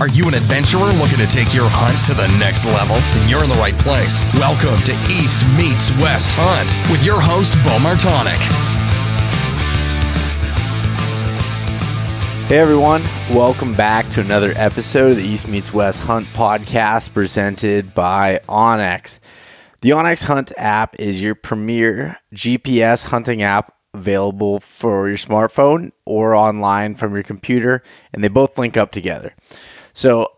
Are you an adventurer looking to take your hunt to the next level? Then you're in the right place. Welcome to East Meets West Hunt with your host, Bo Martonic. Hey everyone, welcome back to another episode of the East Meets West Hunt podcast presented by onX. The onX Hunt app is your premier GPS hunting app available for your smartphone or online from your computer, and they both link up together. So,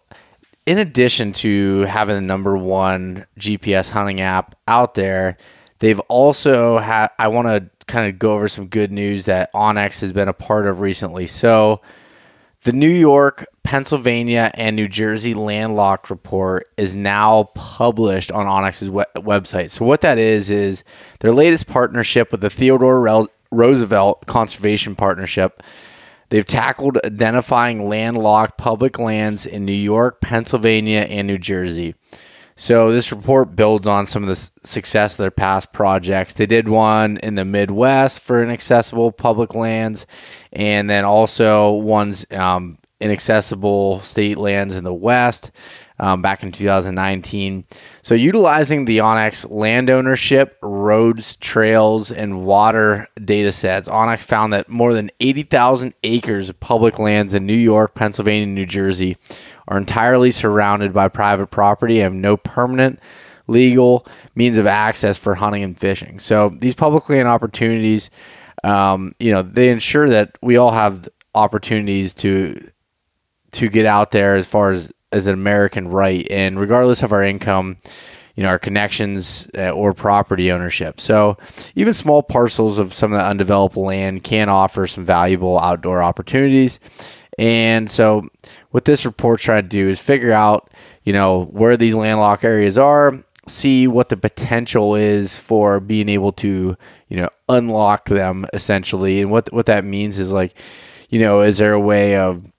in addition to having the number one GPS hunting app out there, they've also had, I want to kind of go over some good news that onX has been a part of recently. So, the New York, Pennsylvania, and New Jersey landlocked report is now published on onX's we- website. So, what that is, is their latest partnership with the Theodore Roosevelt Conservation Partnership. They've tackled identifying landlocked public lands in New York, Pennsylvania, and New Jersey. So this report builds on some of the success of their past projects. They did one in the Midwest for inaccessible public lands, and then also ones um, inaccessible state lands in the West um, back in 2019. So utilizing the onX land ownership, roads, trails, and water data sets, onX found that more than 80,000 acres of public lands in New York, Pennsylvania, and New Jersey are entirely surrounded by private property and have no permanent legal means of access for hunting and fishing. So these public land opportunities, um, you know, they ensure that we all have opportunities to to get out there as far as as an American right, and regardless of our income, you know, our connections uh, or property ownership. So even small parcels of some of the undeveloped land can offer some valuable outdoor opportunities. And so, what this report's trying to do is figure out, you know, where these landlocked areas are, see what the potential is for being able to, you know, unlock them essentially. And what what that means is like, you know, is there a way of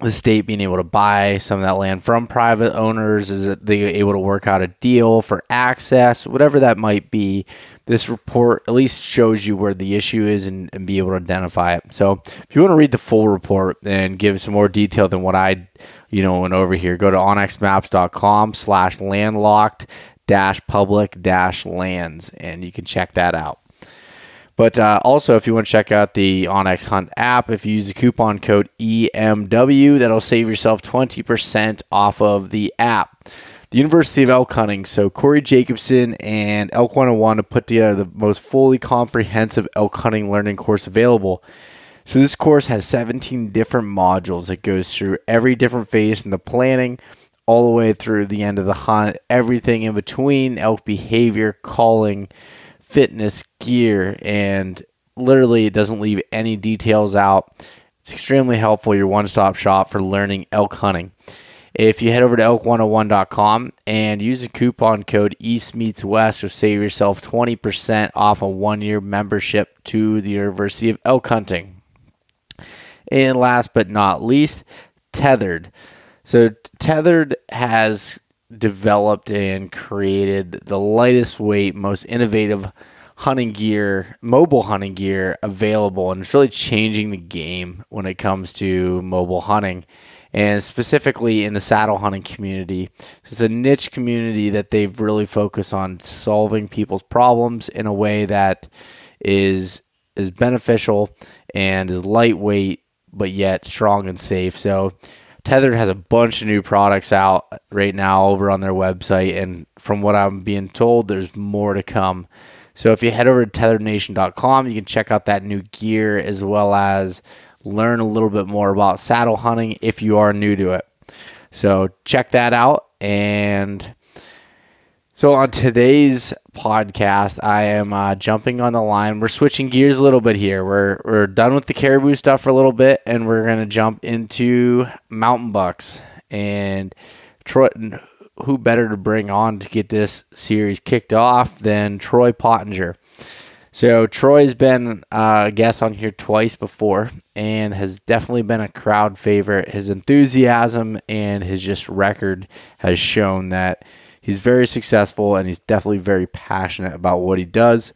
the state being able to buy some of that land from private owners? Is it they able to work out a deal for access? Whatever that might be, this report at least shows you where the issue is and, and be able to identify it. So if you want to read the full report and give some more detail than what I, you know, went over here, go to onxmaps.com slash landlocked dash public dash lands and you can check that out. But uh, also, if you want to check out the onX Hunt app, if you use the coupon code EMW, that'll save yourself 20% off of the app. The University of Elk Hunting, so Corey Jacobson and Elk 101 to put together the most fully comprehensive elk hunting learning course available. So this course has 17 different modules. It goes through every different phase from the planning all the way through the end of the hunt, everything in between, elk behavior, calling, fitness gear and literally it doesn't leave any details out. It's extremely helpful, your one stop shop for learning elk hunting. If you head over to elk101.com and use the coupon code East Meets West, you'll save yourself 20% off a one year membership to the University of Elk Hunting. And last but not least, Tethered. So, Tethered has developed and created the lightest weight, most innovative hunting gear, mobile hunting gear available, and it's really changing the game when it comes to mobile hunting. And specifically in the saddle hunting community, it's a niche community that they've really focused on solving people's problems in a way that is is beneficial and is lightweight but yet strong and safe. So Tethered has a bunch of new products out right now over on their website, and from what I'm being told, there's more to come. So if you head over to tetherednation.com, you can check out that new gear as well as learn a little bit more about saddle hunting if you are new to it. So check that out. And so on today's podcast, I am uh, jumping on the line. We're switching gears a little bit here. We're we're done with the caribou stuff for a little bit, and we're gonna jump into mountain bucks. And Troy, who better to bring on to get this series kicked off than Troy Pottenger? So Troy's been uh, a guest on here twice before, and has definitely been a crowd favorite. His enthusiasm and his just record has shown that he's very successful and he's definitely very passionate about what he does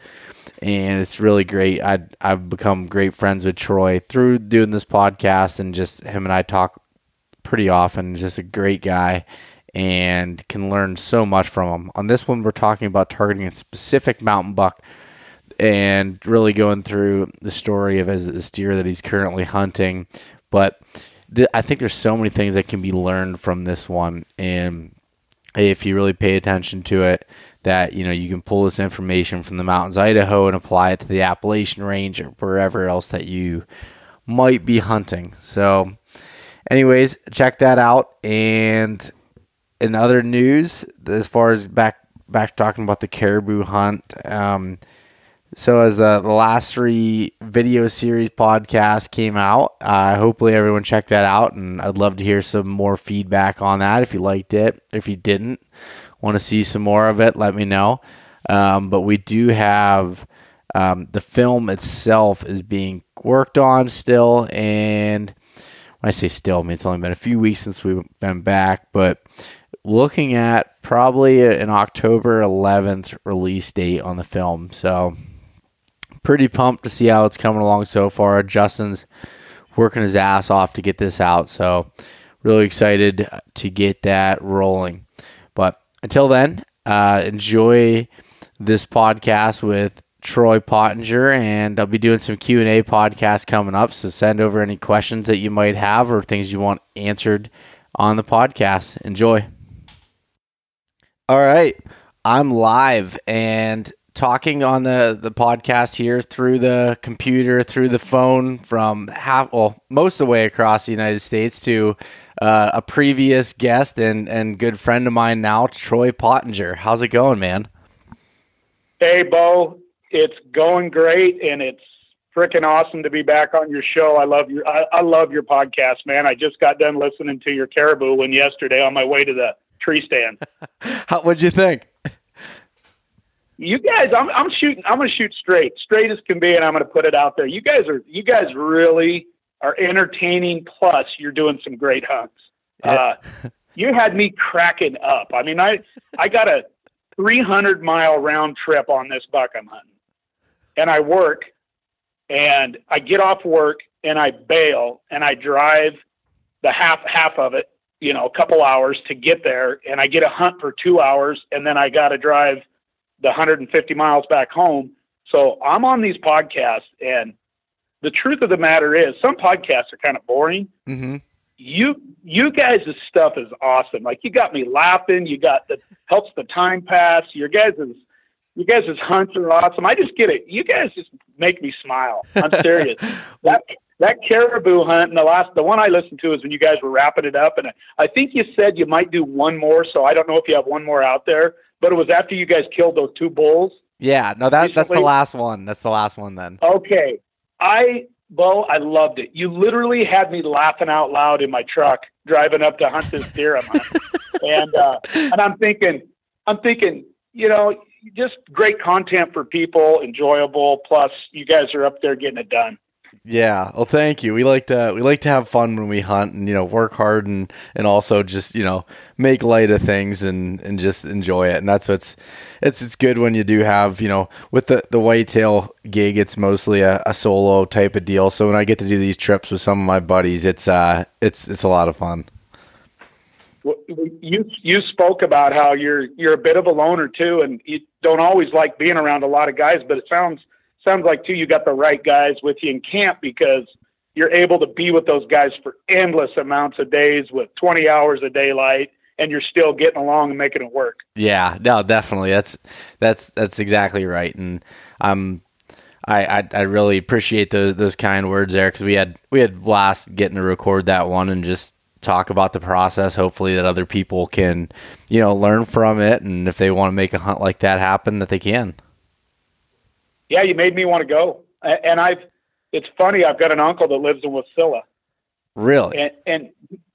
and it's really great I, i've become great friends with troy through doing this podcast and just him and i talk pretty often. Just a great guy and can learn so much from him. On this one, we're talking about targeting a specific mountain buck and really going through the story of his, his deer that he's currently hunting. But th- I think there's so many things that can be learned from this one, and if you really pay attention to it, that you know you can pull this information from the mountains, Idaho, and apply it to the Appalachian Range or wherever else that you might be hunting. So, anyways, check that out. And in other news, as far as back back talking about the caribou hunt, um, so as the, last three video series podcast came out, uh, hopefully everyone checked that out, and I'd love to hear some more feedback on that. If you liked it, if you didn't, want to see some more of it, let me know. Um, but we do have um, the film itself is being worked on still, and when I say still, I mean it's only been a few weeks since we've been back, but looking at probably an October 11th release date on the film. So pretty pumped to see how it's coming along so far. Justin's working his ass off to get this out, so really excited to get that rolling. But until then, uh, enjoy this podcast with Troy Pottenger, and I'll be doing some Q and A podcasts coming up. So send over any questions that you might have or things you want answered on the podcast. Enjoy. All right, I'm live, and talking on the the podcast here through the computer, through the phone, from half well most of the way across the United States to uh, a previous guest and and good friend of mine now, Troy Pottenger. How's it going, man? Hey, Bo. It's going great, and it's freaking awesome to be back on your show. I love your I, I love your podcast, man. I just got done listening to your caribou one yesterday on my way to the tree stand. How what'd you think? You guys, I'm, I'm shooting. I'm going to shoot straight, straight as can be, and I'm going to put it out there. You guys are, you guys really are entertaining. Plus, you're doing some great hunts. Uh, you had me cracking up. I mean, I, I got a 300 mile round trip on this buck I'm hunting, and I work, and I get off work and I bail and I drive the half half of it, you know, a couple hours to get there, and I get a hunt for two hours, and then I got to drive the 150 miles back home. So I'm on these podcasts, and the truth of the matter is, some podcasts are kind of boring. Mm-hmm. You you guys' stuff is awesome. Like you got me laughing. You got the helps the time pass. Your guys' you guys' hunts are awesome. I just get it. You guys just make me smile. I'm serious. that that caribou hunt and the last the one I listened to is when you guys were wrapping it up, and I think you said you might do one more. So I don't know if you have one more out there but it was after you guys killed those two bulls. Yeah, no, that that's the last one. That's the last one then. Okay, I Bo, I loved it. You literally had me laughing out loud in my truck driving up to hunt this deer I'm hunting, and uh, and I'm thinking, I'm thinking, you know, just great content for people, enjoyable. Plus, you guys are up there getting it done. Yeah. Well, thank you. We like to we like to have fun when we hunt and you know work hard and and also just you know make light of things and and just enjoy it. And that's what's it's it's good when you do have you know with the the whitetail gig. It's mostly a, a solo type of deal. So when I get to do these trips with some of my buddies, it's uh it's it's a lot of fun. You you spoke about how you're you're a bit of a loner too, and you don't always like being around a lot of guys. But it sounds sounds like too you got the right guys with you in camp because you're able to be with those guys for endless amounts of days with 20 hours of daylight and you're still getting along and making it work. Yeah, no, definitely. That's that's that's exactly right. And um I, I, I really appreciate those those kind words there because we had we had blast getting to record that one and just talk about the process. Hopefully, that other people can you know learn from it, and if they want to make a hunt like that happen, that they can yeah, you made me want to go. And I've, it's funny, I've got an uncle that lives in Wasilla. Really? And, and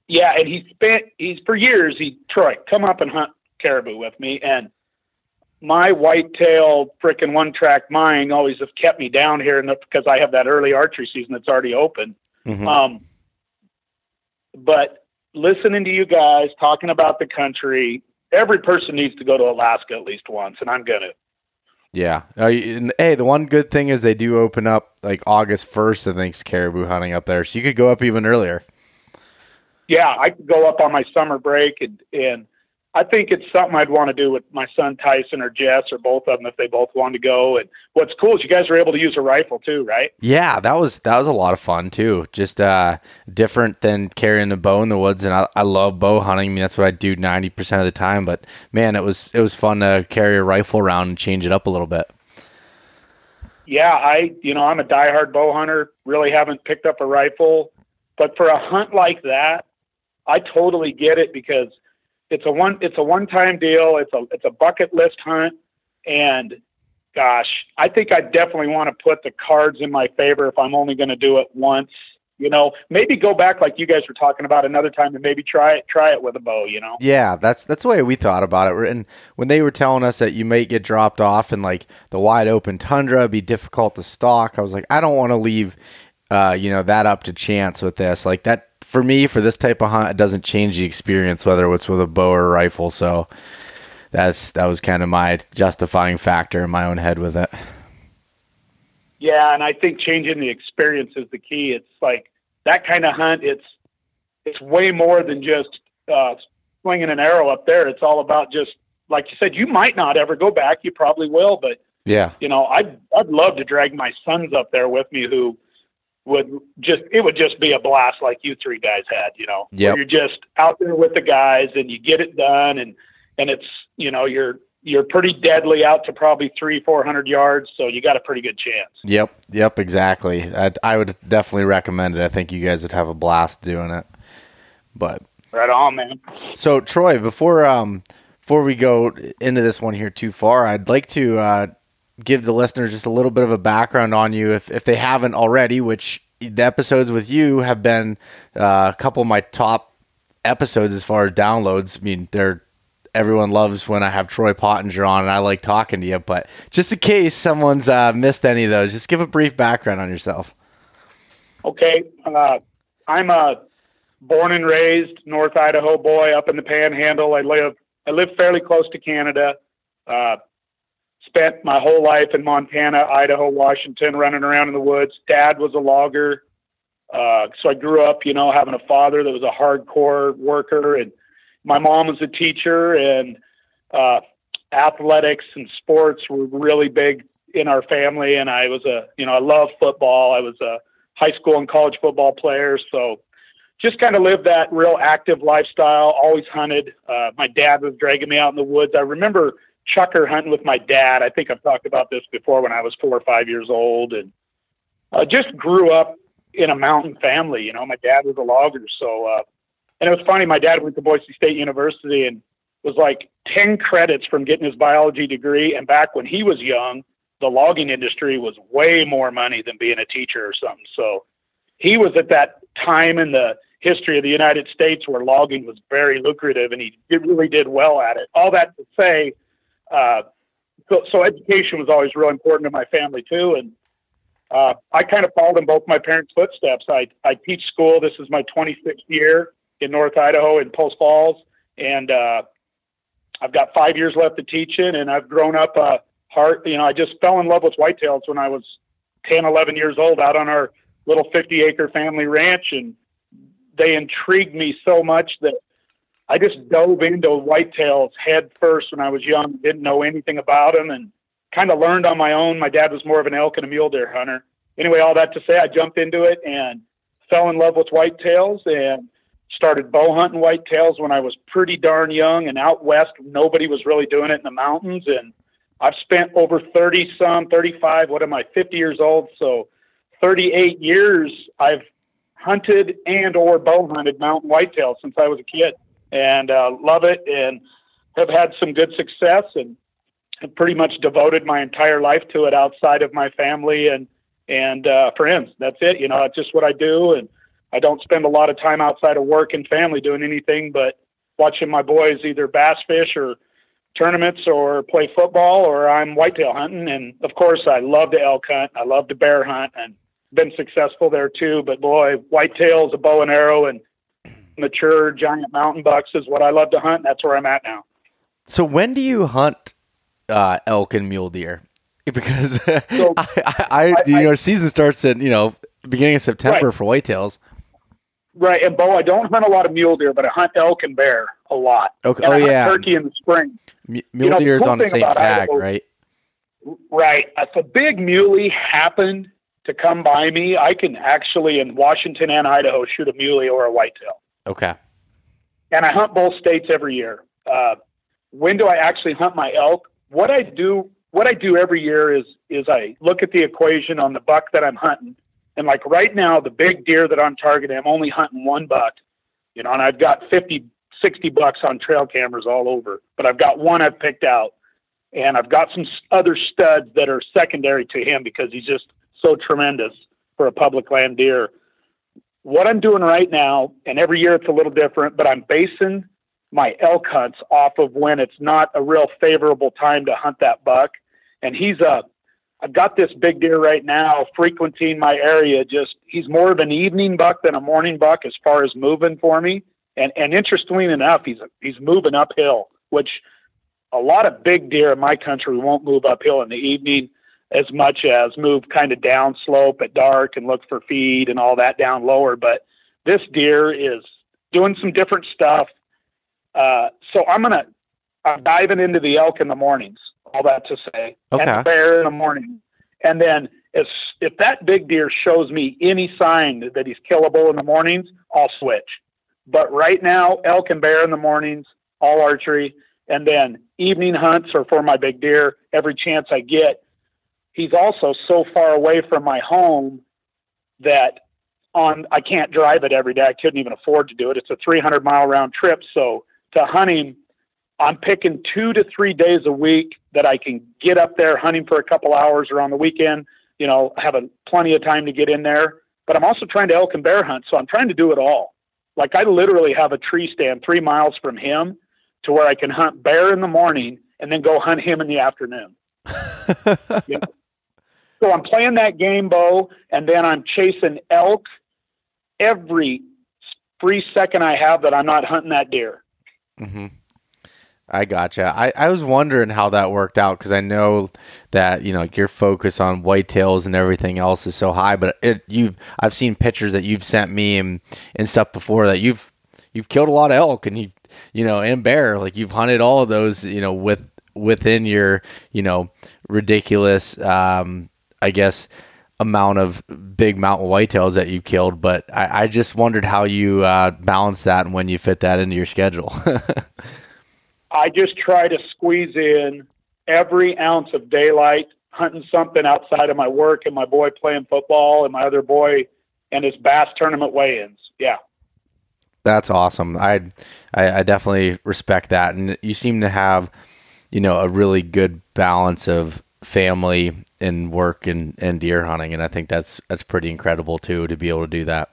yeah, and he spent, he's for years, he, Troy, come up and hunt caribou with me. And my white-tailed freaking one-track mind always have kept me down here and because I have that early archery season that's already open. Mm-hmm. Um, but listening to you guys talking about the country, every person needs to go to Alaska at least once, and I'm going to. Yeah. Uh, hey, the one good thing is they do open up like August 1st, I think, caribou hunting up there. So you could go up even earlier. yeah, I could go up on my summer break and and I think it's something I'd want to do with my son Tyson or Jess or both of them if they both want to go. And what's cool is you guys were able to use a rifle too, right? Yeah, that was that was a lot of fun too. Just uh, different than carrying a bow in the woods, and I, I love bow hunting. I mean, that's what I do ninety percent of the time. But man, it was it was fun to carry a rifle around and change it up a little bit. Yeah, I you know I'm a diehard bow hunter. Really haven't picked up a rifle, but for a hunt like that, I totally get it because it's a one it's a one time deal. It's a it's a bucket list hunt, and gosh, I think I definitely want to put the cards in my favor if I'm only going to do it once. You know, maybe go back like you guys were talking about another time and maybe try it try it with a bow. You know. Yeah, that's that's the way we thought about it. And when they were telling us that you might get dropped off in like the wide open tundra, be difficult to stalk, I was like, I don't want to leave, uh, you know, that up to chance with this. Like that for me, for this type of hunt, it doesn't change the experience whether it's with a bow or a rifle. So that's that was kind of my justifying factor in my own head with it. Yeah, and I think changing the experience is the key. It's like that kind of hunt. It's it's way more than just uh, swinging an arrow up there. It's all about just like you said. You might not ever go back. You probably will, but yeah, you know, I'd I'd love to drag my sons up there with me who would just it would just be a blast like you three guys had, you know. Yeah. You're just out there with the guys and you get it done and and it's you know, you're you're pretty deadly out to probably three, four hundred yards, so you got a pretty good chance. Yep, yep, exactly. I, I would definitely recommend it. I think you guys would have a blast doing it. But right on, man. So Troy, before um before we go into this one here too far, I'd like to uh, give the listeners just a little bit of a background on you if, if they haven't already, which the episodes with you have been uh, a couple of my top episodes as far as downloads. I mean, they're everyone loves when I have Troy Pottenger on and I like talking to you, but just in case someone's uh, missed any of those, just give a brief background on yourself. Okay. Uh, I'm a born and raised North Idaho boy up in the panhandle. I live, I live fairly close to Canada. Uh, spent my whole life in Montana, Idaho, Washington, running around in the woods. Dad was a logger. Uh, so I grew up, you know, having a father that was a hardcore worker, and my mom was a teacher, and uh, athletics and sports were really big in our family. And I was a, you know, I love football. I was a high school and college football player, so just kind of lived that real active lifestyle. Always hunted. Uh, my dad was dragging me out in the woods. I remember chukar hunting with my dad. I think I've talked about this before when I was four or five years old, and uh, just grew up in a mountain family. You know, my dad was a logger, so uh, and it was funny. My dad went to Boise State University and was like ten credits from getting his biology degree. And back when he was young, the logging industry was way more money than being a teacher or something. So he was at that time in the history of the United States where logging was very lucrative, and he really did well at it. All that to say uh, so, so education was always real important to my family too. And uh, I kind of followed in both my parents' footsteps. I, I teach school. This is my 26th year in North Idaho in Post Falls. And uh, I've got five years left of teaching and I've grown up a uh, heart. You know, I just fell in love with whitetails when I was 10, 11 years old out on our little 50 acre family ranch. And they intrigued me so much that I just dove into whitetails head first when I was young, didn't know anything about them, and kind of learned on my own. My dad was more of an elk and a mule deer hunter. Anyway, all that to say, I jumped into it and fell in love with whitetails and started bow hunting whitetails when I was pretty darn young. And out west, nobody was really doing it in the mountains. And I've spent over 30 some, 35, what am I, 50 years old. So 38 years I've hunted and or bow hunted mountain whitetails since I was a kid and uh, love it and have had some good success and have pretty much devoted my entire life to it outside of my family and and uh, friends. That's it. You know, it's just what I do, and I don't spend a lot of time outside of work and family doing anything but watching my boys either bass fish or tournaments or play football or I'm whitetail hunting. And of course, I love to elk hunt. I love to bear hunt and been successful there too. But boy, whitetails, a bow and arrow, and mature giant mountain bucks is what I love to hunt. That's where I'm at now. So when do you hunt uh, elk and mule deer? Because so, I, I, I, you know, season starts at you know beginning of September right. for whitetails. right. And Bo, I don't hunt a lot of mule deer, but I hunt elk and bear a lot. Okay. And Oh I yeah, turkey in the spring. M- You mule know, deer is cool on the same tag, Idaho- right? Right. If a big muley happened to come by me, I can actually in Washington and Idaho shoot a muley or a whitetail. Okay. and I hunt both states every year. Uh, when do I actually hunt my elk? What I do, what I do every year is is I look at the equation on the buck that I'm hunting, and like right now, the big deer that I'm targeting, I'm only hunting one buck, you know, and I've got 50, 60 bucks on trail cameras all over, but I've got one I've picked out, and I've got some other studs that are secondary to him because he's just so tremendous for a public land deer what I'm doing right now, and every year it's a little different, but I'm basing my elk hunts off of when it's not a real favorable time to hunt that buck. And he's a, I've got this big deer right now frequenting my area. Just he's more of an evening buck than a morning buck as far as moving for me. And and interestingly enough, he's he's moving uphill, which a lot of big deer in my country won't move uphill in the evening as much as move kind of down slope at dark and look for feed and all that down lower. But this deer is doing some different stuff. Uh, so I'm gonna I'm diving into the elk in the mornings. All that to say, Okay. and bear in the morning, and then if if that big deer shows me any sign that he's killable in the mornings, I'll switch. But right now, elk and bear in the mornings, all archery, and then evening hunts are for my big deer every chance I get he's also so far away from my home that on I can't drive it every day. I couldn't even afford to do it. It's a 300 mile round trip. So to hunt him, I'm picking two to three days a week that I can get up there hunting for a couple hours or on the weekend. You know, have a, plenty of time to get in there. But I'm also trying to elk and bear hunt, so I'm trying to do it all. Like I literally have a tree stand three miles from him to where I can hunt bear in the morning and then go hunt him in the afternoon. You know? So I'm playing that game, Bo, and then I'm chasing elk every free second I have that I'm not hunting that deer. hmm I gotcha. I, I was wondering how that worked out because I know that you know your focus on whitetails and everything else is so high, but it you've I've seen pictures that you've sent me and and stuff before that you've you've killed a lot of elk and you you know and bear like you've hunted all of those you know with within your you know ridiculous um I guess amount of big mountain whitetails that you've killed, but I, I just wondered how you uh, balance that and when you fit that into your schedule. I just try to squeeze in every ounce of daylight hunting something outside of my work and my boy playing football and my other boy and his bass tournament weigh-ins. Yeah. That's awesome. I, I I definitely respect that, and you seem to have, you know, a really good balance of family and work and, and deer hunting, and I think that's that's pretty incredible too to be able to do that.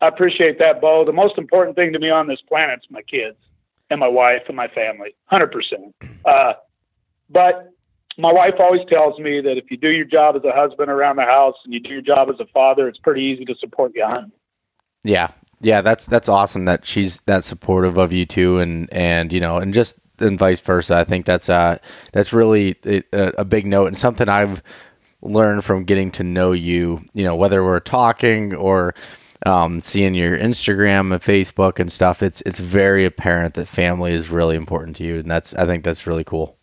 I appreciate that, Bo. The most important thing to me on this planet is my kids and my wife and my family, hundred percent. Uh, but my wife always tells me that if you do your job as a husband around the house and you do your job as a father, it's pretty easy to support you hunting. Yeah, yeah, that's that's awesome that she's that supportive of you too, and and you know, and just and vice versa. I think that's uh that's really a, a big note and something I've learned from getting to know you. You know, whether we're talking or um, seeing your Instagram and Facebook and stuff, it's it's very apparent that family is really important to you, and that's I think that's really cool.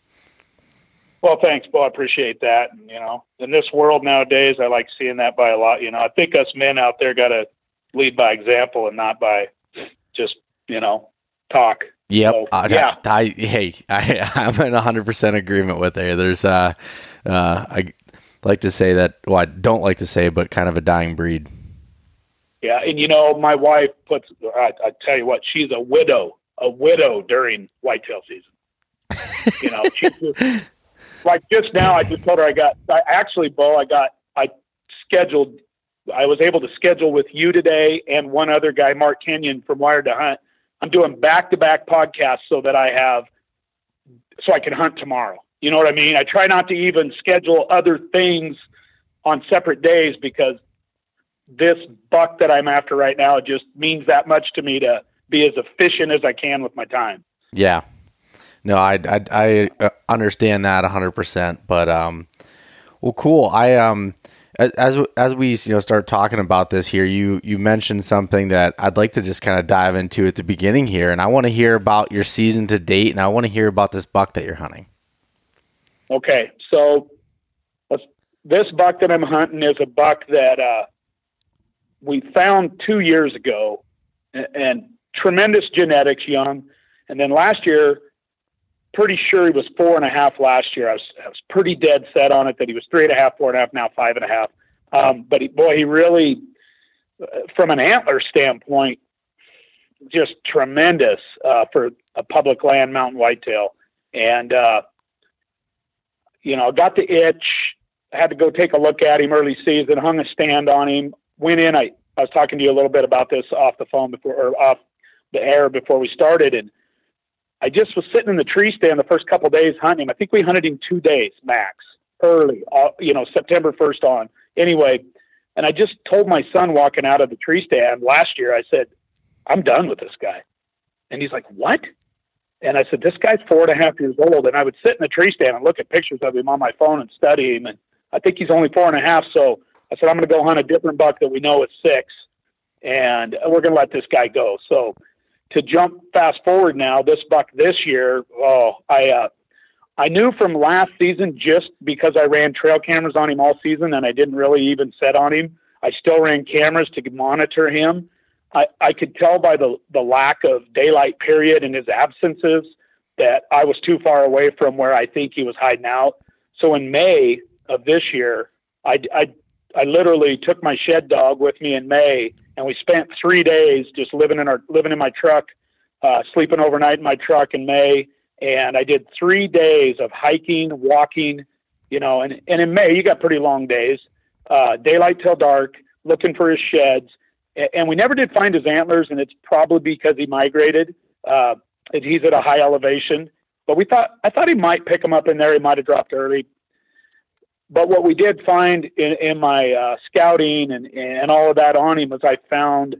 Well, thanks, Bo. I appreciate that. And, you know, in this world nowadays, I like seeing that by a lot. You know, I think us men out there got to lead by example and not by just, you know, talk. Yep. So, I, yeah. I, I- hey, I, I'm in 100% agreement with you. There's, uh, uh, I like to say that, well, I don't like to say, but kind of a dying breed. Yeah. And, you know, my wife puts, I, I tell you what, she's a widow, a widow during whitetail season. you know, she's just, like just now, I just told her I got, I actually, Bo, I got, I scheduled, I was able to schedule with you today and one other guy, Mark Kenyon from Wired to Hunt. I'm doing back to back podcasts so that I have, so I can hunt tomorrow. You know what I mean? I try not to even schedule other things on separate days because this buck that I'm after right now just means that much to me to be as efficient as I can with my time. Yeah. No, I, I, I uh, understand that 100%. But, um, well, cool. I, um, as as we you know start talking about this here, you you mentioned something that I'd like to just kind of dive into at the beginning here, and I want to hear about your season to date, and I want to hear about this buck that you're hunting. Okay, so this buck that I'm hunting is a buck that uh, we found two years ago, and, and tremendous genetics, young, and then last year pretty sure he was four and a half last year. I was, I was pretty dead set on it that he was three and a half, four and a half, now five and a half. Um, but he, boy, he really, uh, from an antler standpoint, just tremendous uh, for a public land mountain whitetail. And, uh, you know, got the itch, had to go take a look at him early season, hung a stand on him, went in. I, I was talking to you a little bit about this off the phone before, or off the air before we started. And, I just was sitting in the tree stand the first couple days hunting him. I think we hunted him two days max, early, you know, September 1st on. Anyway, and I just told my son walking out of the tree stand last year, I said, I'm done with this guy. And he's like, What? And I said, This guy's four and a half years old. And I would sit in the tree stand and look at pictures of him on my phone and study him. And I think he's only four and a half. So I said, I'm going to go hunt a different buck that we know is six. And we're going to let this guy go. So to jump fast forward now, this buck this year, oh, I uh, I knew from last season just because I ran trail cameras on him all season and I didn't really even set on him. I still ran cameras to monitor him. I, I could tell by the, the lack of daylight period and his absences that I was too far away from where I think he was hiding out. So in May of this year, I, I, I literally took my shed dog with me in May and we spent three days just living in our living in my truck, uh, sleeping overnight in my truck in May. And I did three days of hiking, walking, you know, and, and in May you got pretty long days, uh, daylight till dark, looking for his sheds. And we never did find his antlers, and it's probably because he migrated. Uh, he's at a high elevation, but we thought I thought he might pick him up in there. He might have dropped early, but what we did find in, in my uh, scouting and, and all of that on him was I found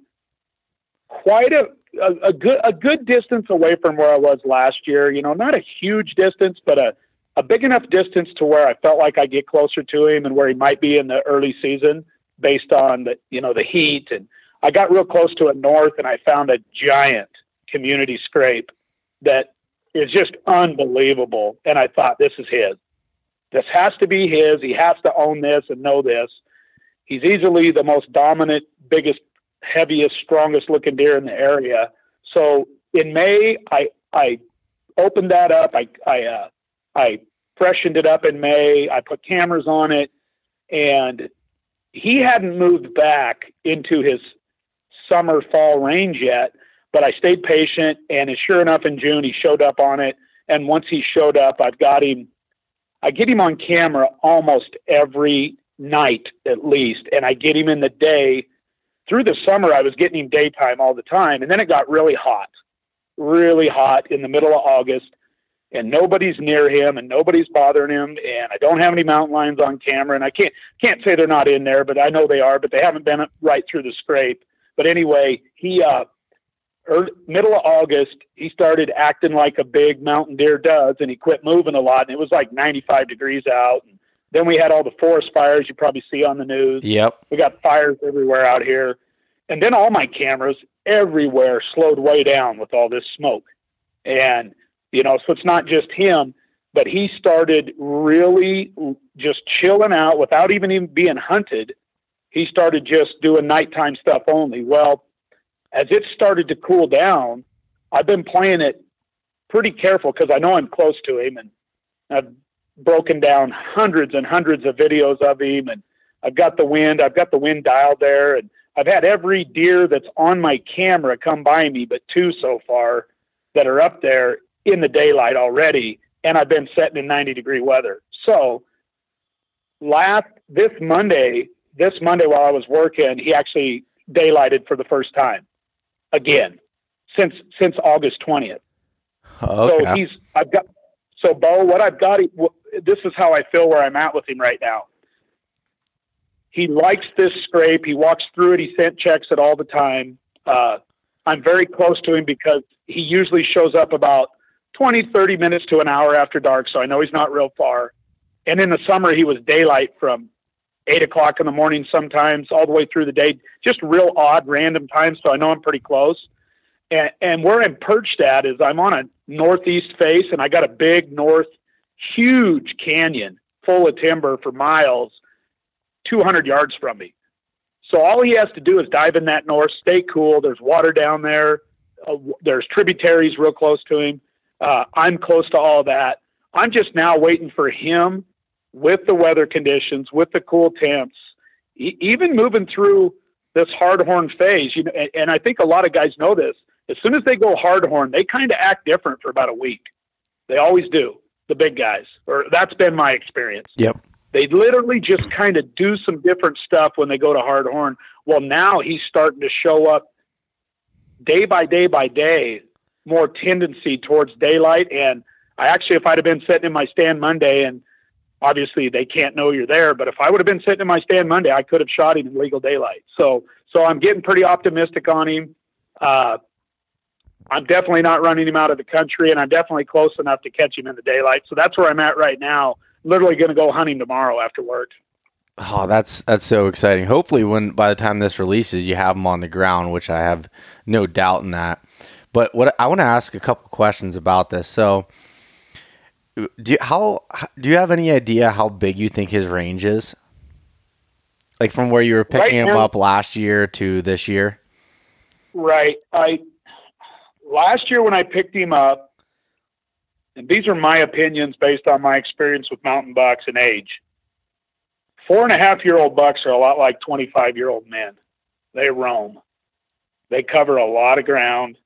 quite a, a, a, good a good distance away from where I was last year. You know, not a huge distance, but a, a big enough distance to where I felt like I get closer to him and where he might be in the early season based on the you know the heat. And I got real close to it north, and I found a giant community scrape that is just unbelievable. And I thought this is his. This has to be his. He has to own this and know this. He's easily the most dominant, biggest, heaviest, strongest looking deer in the area. So in May, I I opened that up. I I uh, I freshened it up in May. I put cameras on it, and he hadn't moved back into his summer fall range yet. But I stayed patient, and sure enough, in June he showed up on it. And once he showed up, I've got him I get him on camera almost every night at least, and I get him in the day. Through the summer, I was getting him daytime all the time, and then it got really hot, really hot in the middle of August, and nobody's near him, and nobody's bothering him, and I don't have any mountain lions on camera, and I can't can't say they're not in there, but I know they are, but they haven't been right through the scrape. But anyway, he uh, early, middle of August, he started acting like a big mountain deer does, and he quit moving a lot. And it was like 95 degrees out. And then we had all the forest fires you probably see on the news. Yep. We got fires everywhere out here. And then all my cameras everywhere slowed way down with all this smoke. And, you know, so it's not just him, but he started really just chilling out without even, even being hunted. He started just doing nighttime stuff only. Well, as it started to cool down, I've been playing it pretty careful because I know I'm close to him, and I've broken down hundreds and hundreds of videos of him, and I've got the wind, I've got the wind dialed there, and I've had every deer that's on my camera come by me, but two so far that are up there in the daylight already, and I've been setting in 90 degree weather. So last this Monday, this Monday while I was working, he actually daylighted for the first time again since since August twentieth. Okay. So he's I've got so Bo. What I've got. This is how I feel where I'm at with him right now. He likes this scrape. He walks through it. He sent checks it all the time. Uh, I'm very close to him because he usually shows up about 20, 30 minutes to an hour after dark. So I know he's not real far. And in the summer, he was daylight from eight o'clock in the morning sometimes, all the way through the day. Just real odd, random times, so I know I'm pretty close. And, and where I'm perched at is I'm on a northeast face, and I got a big north, huge canyon full of timber for miles, 200 yards from me. So all he has to do is dive in that north, stay cool. There's water down there. Uh, there's tributaries real close to him. Uh, I'm close to all that. I'm just now waiting for him with the weather conditions, with the cool temps, e- even moving through this hard horn phase. You know, and, and I think a lot of guys know this. As soon as they go hard horn, they kind of act different for about a week. They always do. The big guys, or that's been my experience. Yep. They literally just kind of do some different stuff when they go to hard horn. Well, now he's starting to show up day by day by day, more tendency towards daylight. And I actually, if I'd have been sitting in my stand Monday, and obviously they can't know you're there, but if I would have been sitting in my stand Monday, I could have shot him in legal daylight. So, so I'm getting pretty optimistic on him. Uh, I'm definitely not running him out of the country, and I'm definitely close enough to catch him in the daylight. So that's where I'm at right now. Literally going to go hunting tomorrow after work. Oh, that's that's so exciting. Hopefully, when by the time this releases, you have them on the ground, which I have no doubt in that. But what I want to ask a couple questions about this. So, do you, how do you have any idea how big you think his range is? Like from where you were picking Right him now- up last year to this year? Right. I last year when I picked him up, and these are my opinions based on my experience with mountain bucks and age. Four and a half year old bucks are a lot like 25 year old men. They roam. They cover a lot of ground.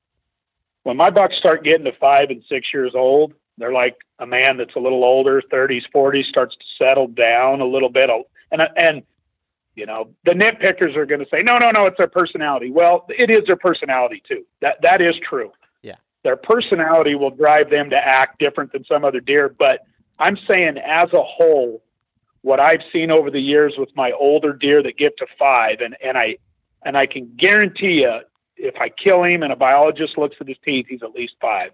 When my bucks start getting to five and six years old, they're like a man that's a little older, 30s, 40s, starts to settle down a little bit. And, and you know, the nitpickers are going to say, no, no, no, it's their personality. Well, it is their personality too. That that is true. Yeah. Their personality will drive them to act different than some other deer. But I'm saying, as a whole, what I've seen over the years with my older deer that get to five, and and I and I can guarantee you, if I kill him and a biologist looks at his teeth, he's at least five.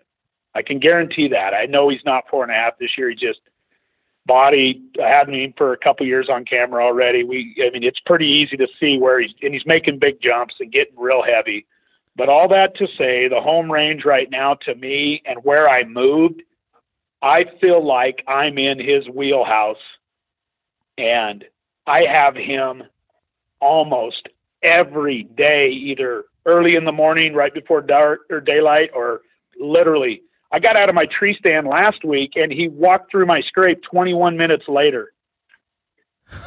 I can guarantee that. I know he's not four and a half this year. He just body had him for a couple years on camera already. We I mean it's pretty easy to see where he's and he's making big jumps and getting real heavy. But all that to say, the home range right now to me and where I moved, I feel like I'm in his wheelhouse and I have him almost every day, either early in the morning, right before dark or daylight, or literally I got out of my tree stand last week and he walked through my scrape 21 minutes later.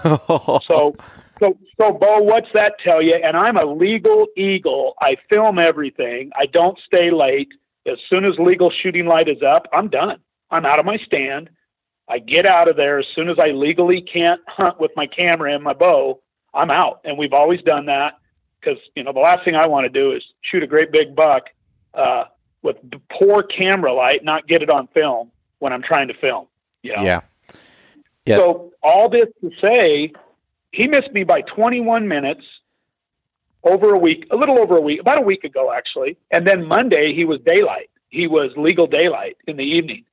So, so, so, Bo, what's that tell you? And I'm a legal eagle. I film everything. I don't stay late. As soon as legal shooting light is up, I'm done. I'm out of my stand. I get out of there as soon as I legally can't hunt with my camera and my bow. I'm out, and we've always done that because you know the last thing I want to do is shoot a great big buck uh, with poor camera light, not get it on film when I'm trying to film. You know? yeah. Yeah. So all this to say, he missed me by 21 minutes over a week, a little over a week, about a week ago actually. And then Monday he was daylight. He was legal daylight in the evening,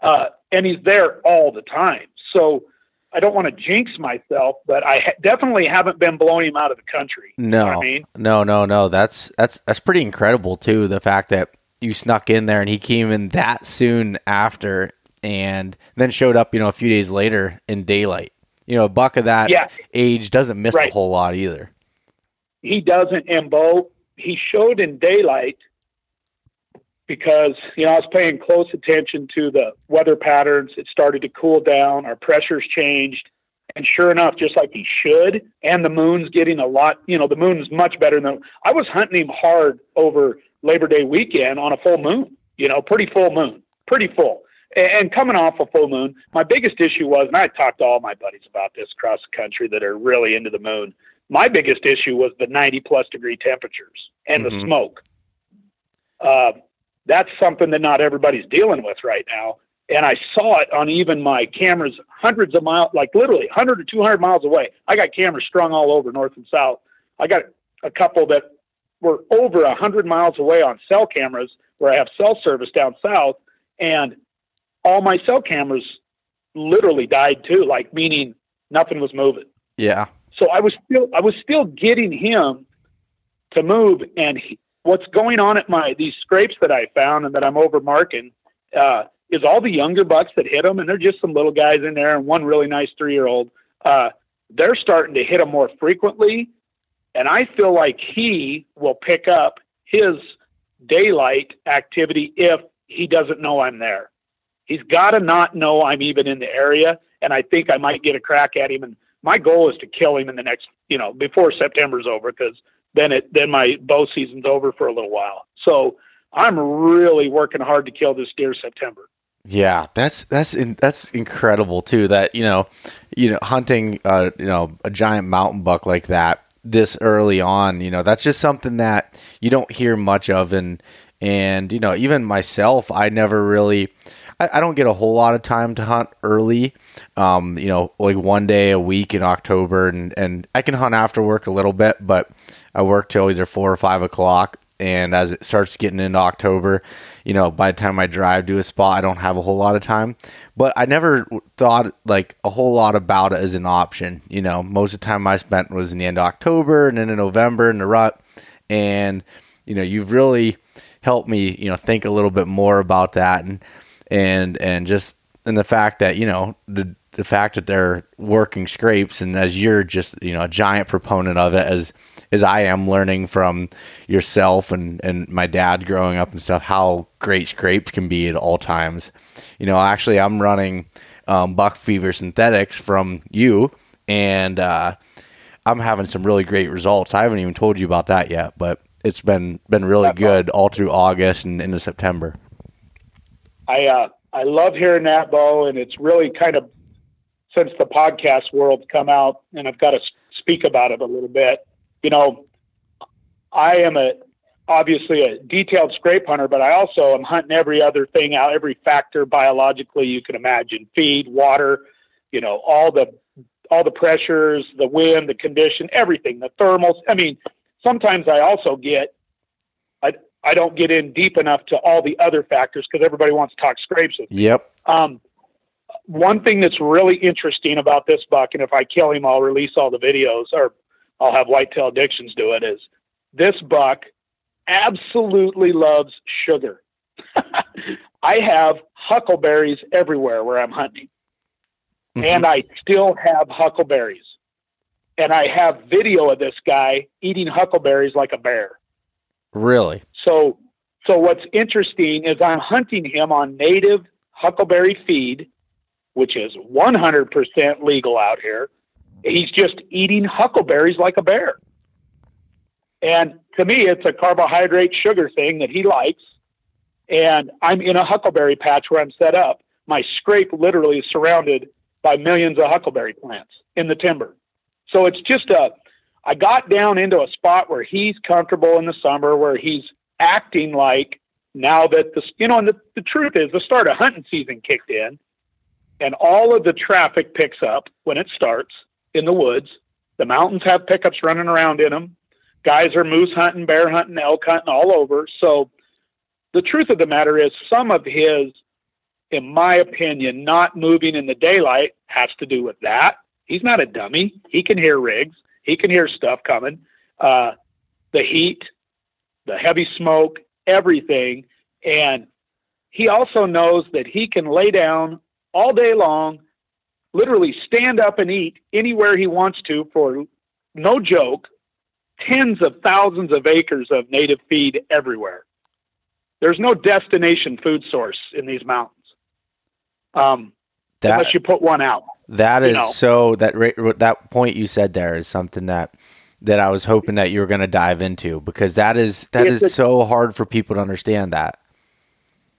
uh, and he's there all the time. So I don't want to jinx myself, but I ha- definitely haven't been blowing him out of the country. You know No, I mean, no, no, no. That's that's that's pretty incredible too. The fact that you snuck in there and he came in that soon after, and then showed up, you know, a few days later in daylight. You know, a buck of that Yeah. age doesn't miss Right. a whole lot either. he doesn't. And Bo, he showed in daylight because you know I was paying close attention to the weather patterns. It started to cool down. Our pressures changed, and sure enough, just like he should, and the moon's getting a lot. You know, the moon's much better than I was hunting him hard over Labor Day weekend on a full moon. You know, pretty full moon, pretty full. And and coming off a full moon, my biggest issue was, and I talked to all my buddies about this across the country that are really into the moon. My biggest issue was the 90 plus degree temperatures and Mhm. the smoke. Uh, that's something that not everybody's dealing with right now. And I saw it on even my cameras hundreds of miles, like literally 100 to 200 miles away. I got cameras strung all over north and south. I got a couple that were over 100 miles away on cell cameras where I have cell service down south. And all my cell cameras literally died too, like meaning nothing was moving. Yeah. So I was still I was still getting him to move, and he, what's going on at my these scrapes that I found and that I'm over marking uh, is all the younger bucks that hit them, and they're just some little guys in there, and one really nice three year old. Uh, they're starting to hit them more frequently, and I feel like he will pick up his daylight activity if he doesn't know I'm there. He's got to not know I'm even in the area, and I think I might get a crack at him. And my goal is to kill him in the next, you know, before September's over, because then it then my bow season's over for a little while. So I'm really working hard to kill this deer September. Yeah, that's that's in, that's incredible too. That you know, you know, hunting uh, you know a giant mountain buck like that this early on, you know, that's just something that you don't hear much of, and and you know, even myself, I never really. I, I don't get a whole lot of time to hunt early, um, you know, like one day a week in October, and, and I can hunt after work a little bit, but I work till either four or five o'clock. And as it starts getting into October, you know, by the time I drive to a spot, I don't have a whole lot of time. But I never thought like a whole lot about it as an option. You know, most of the time I spent was in the end of October and then in November in the rut. And, you know, you've really helped me, you know, think a little bit more about that and and and just and the fact that, you know, the the fact that they're working scrapes and as you're just, you know, a giant proponent of it as as I am learning from yourself and, and my dad growing up and stuff, how great scrapes can be at all times. You know, actually, I'm running um, Buck Fever Synthetics from you, and uh, I'm having some really great results. I haven't even told you about that yet, but it's been been really good all through August and into September. I uh, I love hearing that, Bo, and it's really kind of since the podcast world's come out, and I've got to speak about it a little bit you know, I am a obviously a detailed scrape hunter, but I also am hunting every other thing out, every factor biologically you can imagine: feed, water, you know, all the all the pressures, the wind, the condition, everything, the thermals. I mean, sometimes I also get I I don't get in deep enough to all the other factors because everybody wants to talk scrapes with me. Yep. Um, one thing that's really interesting about this buck, and if I kill him, I'll release all the videos or I'll have whitetail addictions do it is this buck absolutely loves sugar. I have huckleberries everywhere where I'm hunting. Mm-hmm. And I still have huckleberries. And I have video of this guy eating huckleberries like a bear. Really? So so what's interesting is I'm hunting him on native huckleberry feed, which is 100% legal out here he's just eating huckleberries like a bear. And to me, it's a carbohydrate sugar thing that he likes. And I'm in a huckleberry patch where I'm set up. My scrape literally is surrounded by millions of huckleberry plants in the timber. So it's just a, I got down into a spot where he's comfortable in the summer, where he's acting like now that the, you know, and the, the truth is the start of hunting season kicked in and all of the traffic picks up when it starts in the woods. The mountains have pickups running around in them. Guys are moose hunting, bear hunting, elk hunting all over. So the truth of the matter is, some of his, in my opinion, not moving in the daylight has to do with that. He's not a dummy. He can hear rigs. He can hear stuff coming. Uh, the heat, the heavy smoke, everything. And he also knows that he can lay down all day long literally stand up and eat anywhere he wants to for no joke, tens of thousands of acres of native feed everywhere. There's no destination food source in these mountains. Um, that, unless you put one out. That is know. so that that point you said there is something that that I was hoping that you were going to dive into because that is that it's is a, so hard for people to understand that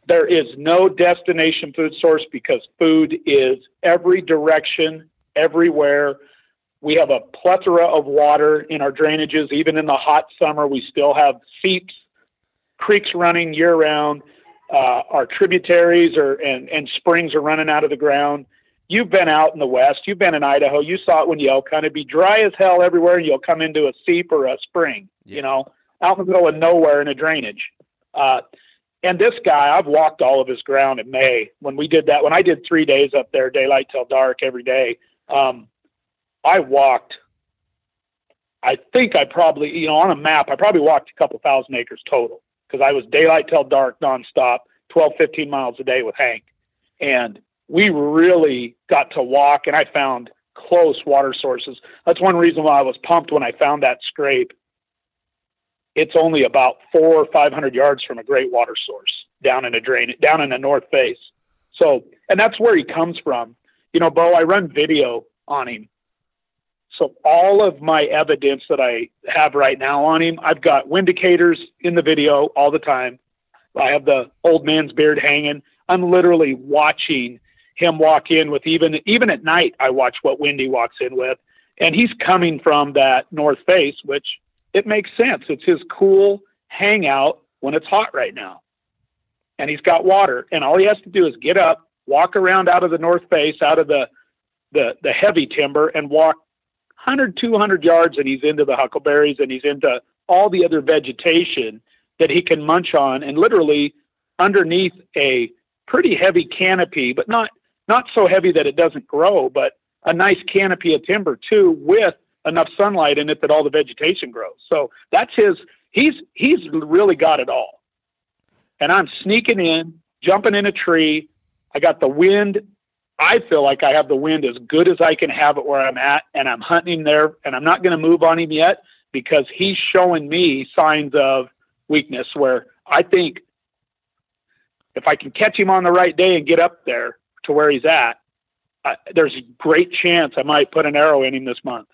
there is no destination food source because food is every direction, everywhere. We have a plethora of water in our drainages. Even in the hot summer, we still have seeps, creeks running year round. Uh, our tributaries are, and, and springs are running out of the ground. You've been out in the West. You've been in Idaho. You saw it when you elk hunted. Be dry as hell everywhere, and you'll come into a seep or a spring. Yeah. You know, out in the middle of nowhere in a drainage. Uh, and this guy, I've walked all of his ground in May when we did that. When I did three days up there, daylight till dark every day. Um, I walked. I think I probably, you know, on a map, I probably walked a couple thousand acres total because I was daylight till dark nonstop, 12, 15 miles a day with Hank. And we really got to walk, and I found close water sources. That's one reason why I was pumped when I found that scrape. It's only about four or 500 yards from a great water source down in a drain, down in the north face. So, and that's where he comes from. You know, Bo, I run video on him. So all of my evidence that I have right now on him, I've got windicators in the video all the time. I have the old man's beard hanging. I'm literally watching him walk in with even even at night. I watch what Wendy walks in with, and he's coming from that north face, which it makes sense. It's his cool hangout when it's hot right now, and he's got water, and all he has to do is get up, walk around out of the north face, out of the the the heavy timber, and walk 100, 200 yards, and he's into the huckleberries, and he's into all the other vegetation that he can munch on, and literally underneath a pretty heavy canopy, but not not so heavy that it doesn't grow, but a nice canopy of timber too, with enough sunlight in it that all the vegetation grows. So that's his. He's he's really got it all. And I'm sneaking in, jumping in a tree. I got the wind. I feel like I have the wind as good as I can have it where I'm at, and I'm hunting him there. And I'm not going to move on him yet because he's showing me signs of weakness. Where I think if I can catch him on the right day and get up there to where he's at, uh, there's a great chance I might put an arrow in him this month.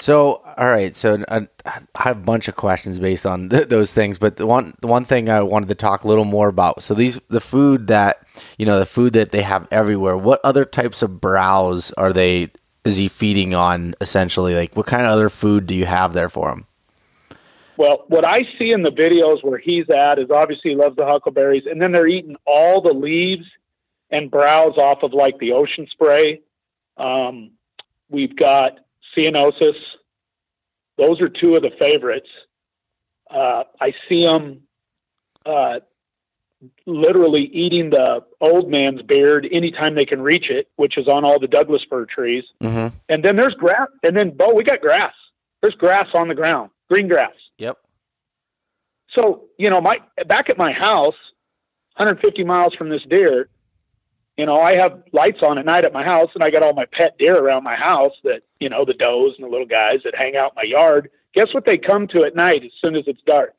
So, all right. So, I, I have a bunch of questions based on th- those things, but the one the one thing I wanted to talk a little more about. So, these the food that you know, the food that they have everywhere. What other types of browse are they? Is he feeding on essentially? Like, what kind of other food do you have there for him? Well, what I see in the videos where he's at is obviously he loves the huckleberries, and then they're eating all the leaves and browse off of like the ocean spray. Um, we've got ceanothus. Those are two of the favorites. Uh, I see them uh, literally eating the old man's beard anytime they can reach it, which is on all the Douglas fir trees. Mm-hmm. And then there's grass. And then, Bo, we got grass. There's grass on the ground, green grass. Yep. So, you know, my back at my house, 150 miles from this deer, you know, I have lights on at night at my house, and I got all my pet deer around my house that, you know, the does and the little guys that hang out in my yard. Guess what they come to at night as soon as it's dark?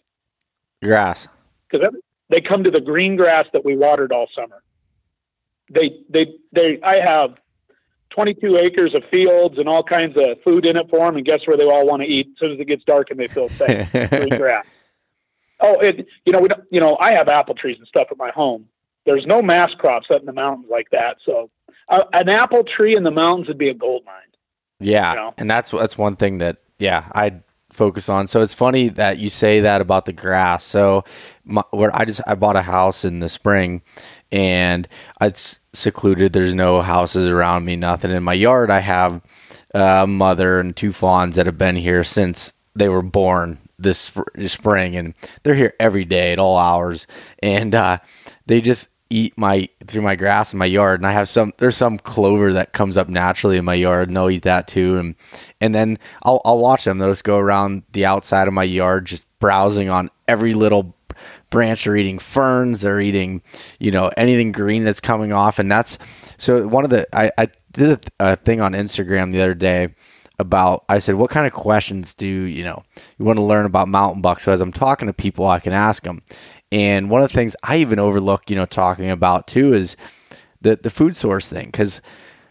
Grass. Because they come to the green grass that we watered all summer. They, they, they. I have 22 acres of fields and all kinds of food in it for them, and guess where they all want to eat as soon as it gets dark and they feel safe? green grass. Oh, it, you know, we don't, you know, I have apple trees and stuff at my home. There's no mass crops up in the mountains like that. So, uh, an apple tree in the mountains would be a gold mine. Yeah, You know? and that's that's one thing that yeah I focus on. So it's funny that you say that about the grass. So my, where I just I bought a house in the spring, and it's secluded. There's no houses around me, nothing in my yard. I have a mother and two fawns that have been here since they were born this sp- spring, and they're here every day at all hours, and uh, they just eat my through my grass in my yard. And I have some there's some clover that comes up naturally in my yard and they'll eat that too. And and then I'll I'll watch them. They'll just go around the outside of my yard just browsing on every little branch. They're eating ferns. They're eating you know anything green that's coming off. And that's so one of the I, I did a, a thing on Instagram the other day about I said what kind of questions do you know you want to learn about mountain bucks? So as I'm talking to people I can ask them and one of the things I even overlook, you know, talking about too is the the food source thing because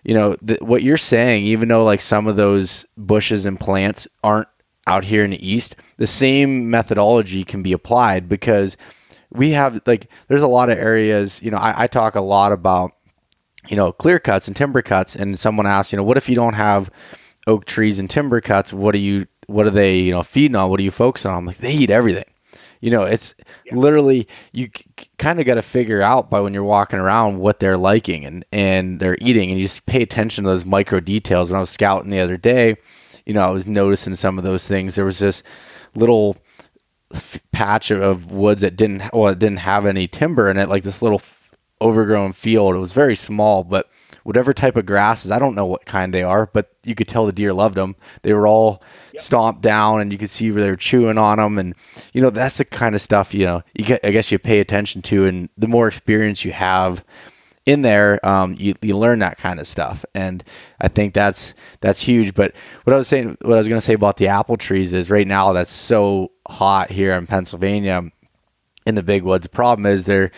you know the, what you're saying, even though like some of those bushes and plants aren't out here in the east, the same methodology can be applied because we have like there's a lot of areas. You know, I, I talk a lot about you know clear cuts and timber cuts, and someone asks, you know, what if you don't have oak trees and timber cuts? What do you what are they you know feeding on? What are you focusing on? I'm like they eat everything you know it's yeah. literally you c- kind of got to figure out by when you're walking around what they're liking and and they're eating and you just pay attention to those micro details when i was scouting the other day you know i was noticing some of those things there was this little f- patch of, of, woods that didn't well it didn't have any timber in it like this little f- overgrown field it was very small but whatever type of grasses. I don't know what kind they are, but you could tell the deer loved them. They were all yep. stomped down, and you could see where they're chewing on them. And you know, that's the kind of stuff you know. You get, I guess you pay attention to, and the more experience you have in there, um, you, you learn that kind of stuff, and I think that's that's huge. But what I was saying, what I was going to say about the apple trees is right now that's so hot here in Pennsylvania in the big woods. The problem is there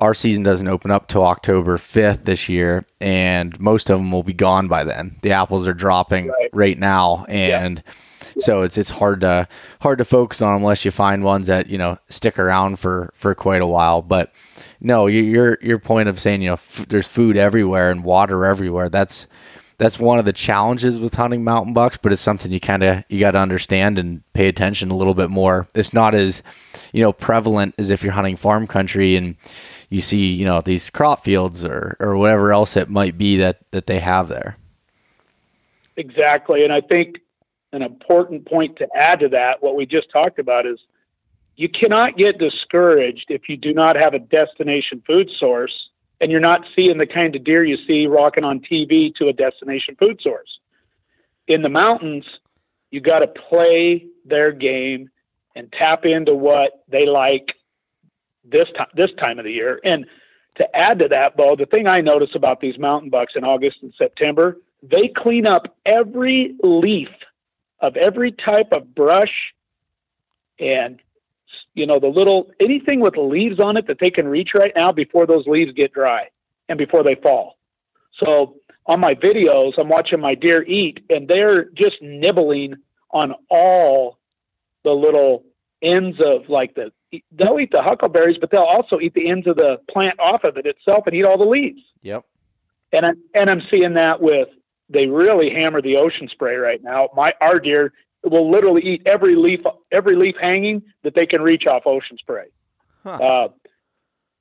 our season doesn't open up till October 5th this year, and most of them will be gone by then. The apples are dropping right, right now, and yeah. So it's it's hard to hard to focus on unless you find ones that you know stick around for for quite a while. But no, your your point of saying you know f- there's food everywhere and water everywhere. That's that's one of the challenges with hunting mountain bucks, but it's something you kind of you got to understand and pay attention a little bit more. It's not as you know prevalent as if you're hunting farm country and you see, you know, these crop fields or, or whatever else it might be that, that they have there. Exactly. And I think an important point to add to that, what we just talked about, is you cannot get discouraged if you do not have a destination food source and you're not seeing the kind of deer you see rocking on TV to a destination food source. In the mountains, you got to play their game and tap into what they like this time this time of the year. And to add to that, Bo, the thing I notice about these mountain bucks in August and September, they clean up every leaf of every type of brush and you know the little anything with leaves on it that they can reach right now before those leaves get dry and before they fall. So on my videos, I'm watching my deer eat and they're just nibbling on all the little ends of like the they'll eat the huckleberries, but they'll also eat the ends of the plant off of it itself and eat all the leaves. Yep. And I, and I'm seeing that with they really hammer the ocean spray right now. My our deer will literally eat every leaf every leaf hanging that they can reach off ocean spray. Huh. Uh,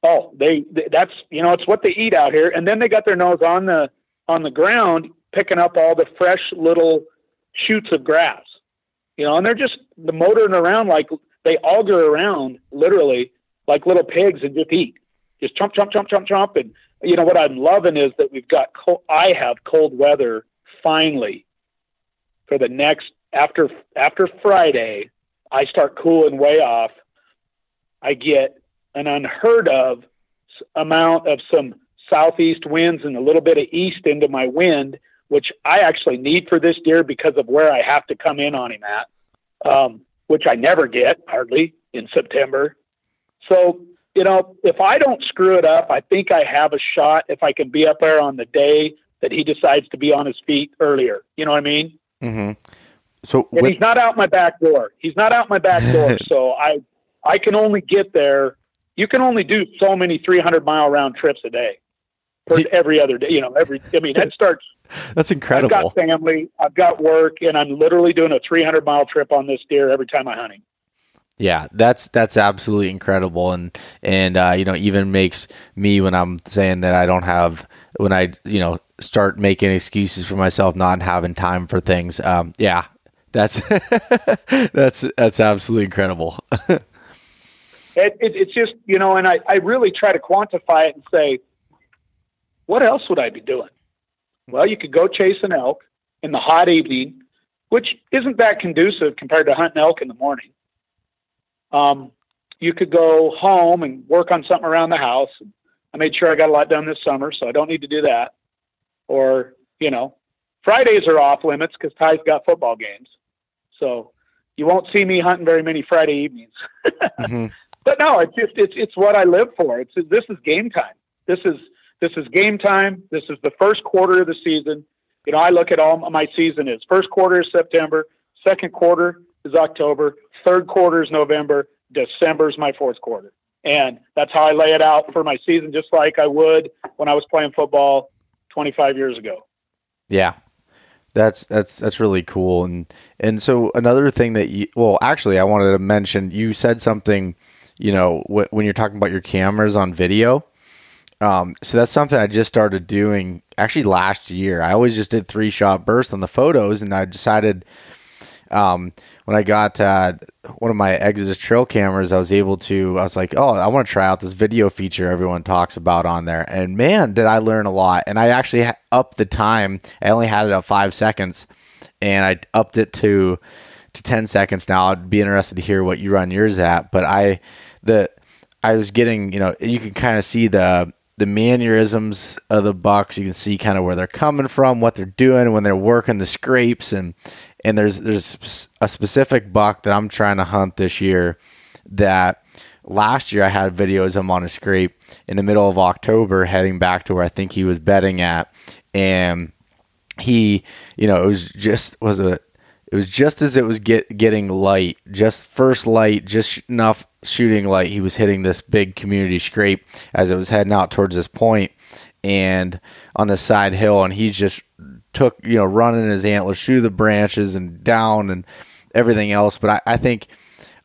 oh, they, they that's you know it's what they eat out here, and then they got their nose on the on the ground picking up all the fresh little shoots of grass. You know, and they're just the motoring around like they auger around literally like little pigs and just eat, just chomp, chomp, chomp, chomp, chomp. And you know what I'm loving is that we've got cold, I have cold weather finally for the next after after Friday. I start cooling way off. I get an unheard of amount of some southeast winds and a little bit of east into my wind, which I actually need for this deer because of where I have to come in on him at. Um, which I never get hardly in September. So, you know, if I don't screw it up, I think I have a shot if I can be up there on the day that he decides to be on his feet earlier. You know what I mean? Mm-hmm. So, and he's not out my back door. He's not out my back door. so I, I can only get there. You can only do so many 300 mile round trips a day every other day. You know, every, I mean, that starts That's incredible. I've got family, I've got work, and I'm literally doing a 300 mile trip on this deer every time I hunt him. Yeah, that's that's absolutely incredible, and and uh, you know even makes me when I'm saying that I don't have when I you know start making excuses for myself not having time for things. Um, yeah, that's that's that's absolutely incredible. it, it, it's just you know, and I I really try to quantify it and say, what else would I be doing? Well, you could go chase an elk in the hot evening, which isn't that conducive compared to hunting elk in the morning. Um, you could go home and work on something around the house. I made sure I got a lot done this summer, so I don't need to do that. Or, you know, Fridays are off limits because Ty's got football games. So you won't see me hunting very many Friday evenings. mm-hmm. But no, it's just it's it's what I live for. It's this is game time. This is this is game time. This is the first quarter of the season. You know, I look at all my season is first quarter is September, second quarter is October, third quarter is November, December is my fourth quarter. And that's how I lay it out for my season, just like I would when I was playing football 25 years ago. Yeah, that's that's that's really cool. And and so another thing that you well, actually, I wanted to mention. You said something, you know, wh- when you're talking about your cameras on video. Um, so that's something I just started doing actually last year. I always just did three shot bursts on the photos, and I decided um, when I got uh, one of my Exodus trail cameras, I was able to. I was like, oh, I want to try out this video feature everyone talks about on there, and man, did I learn a lot! And I actually upped the time. I only had it at five seconds, and I upped it to to ten seconds now. I'd be interested to hear what you run yours at, but I the I was getting, you know, you can kind of see the the mannerisms of the bucks. You can see kind of where they're coming from, what they're doing when they're working the scrapes, and and there's there's a specific buck that I'm trying to hunt this year that last year I had videos of him on a scrape in the middle of October, heading back to where I think he was bedding at, and he, you know, it was just was a it was just as it was get getting light, just first light, just enough shooting light. He was hitting this big community scrape as it was heading out towards this point, and on the side hill, and he just took you know running his antlers through the branches and down and everything else. But I, I think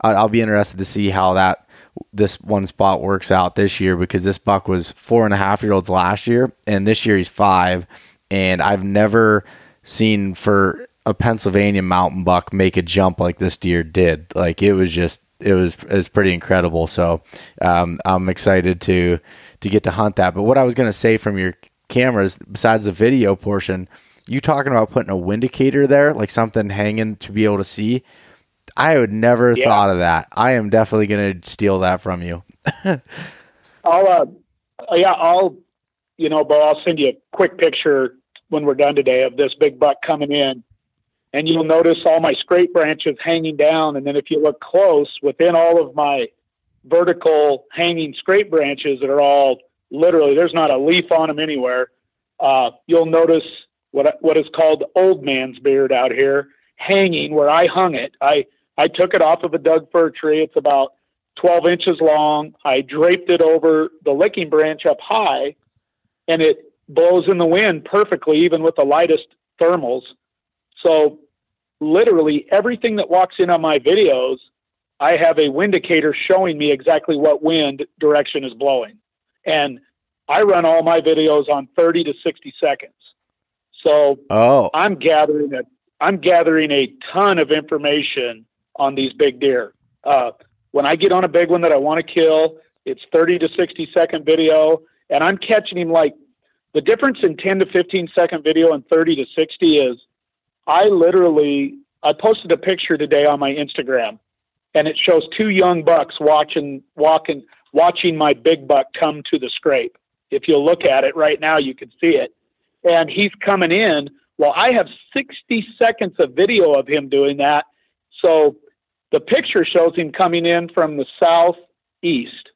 I'll be interested to see how that this one spot works out this year because this buck was four and a half year olds last year, and this year he's five, and I've never seen for a Pennsylvania mountain buck make a jump like this deer did. Like it was just it was it was pretty incredible. So um, I'm excited to to get to hunt that. But what I was gonna say from your cameras, besides the video portion, you talking about putting a windicator there, like something hanging to be able to see. I would never yeah. thought of that. I am definitely gonna steal that from you. I'll uh, yeah, I'll you know, but I'll send you a quick picture when we're done today of this big buck coming in and you'll notice all my scrape branches hanging down. And then if you look close, within all of my vertical hanging scrape branches that are all literally, there's not a leaf on them anywhere. Uh, you'll notice what what is called old man's beard out here hanging where I hung it. I I took it off of a Doug fir tree. It's about 12 inches long. I draped it over the licking branch up high, and it blows in the wind perfectly, even with the lightest thermals. So literally everything that walks in on my videos, I have a windicator showing me exactly what wind direction is blowing. And I run all my videos on 30 to 60 seconds. So oh. I'm gathering a I'm gathering a ton of information on these big deer. Uh, when I get on a big one that I want to kill, it's 30 to 60 second video, and I'm catching him like the difference in 10 to 15 second video and 30 to 60 is I literally I posted a picture today on my Instagram, and it shows two young bucks watching walking watching my big buck come to the scrape. If you look at it right now, you can see it, and he's coming in. Well, I have 60 seconds of video of him doing that. So the picture shows him coming in from the southeast.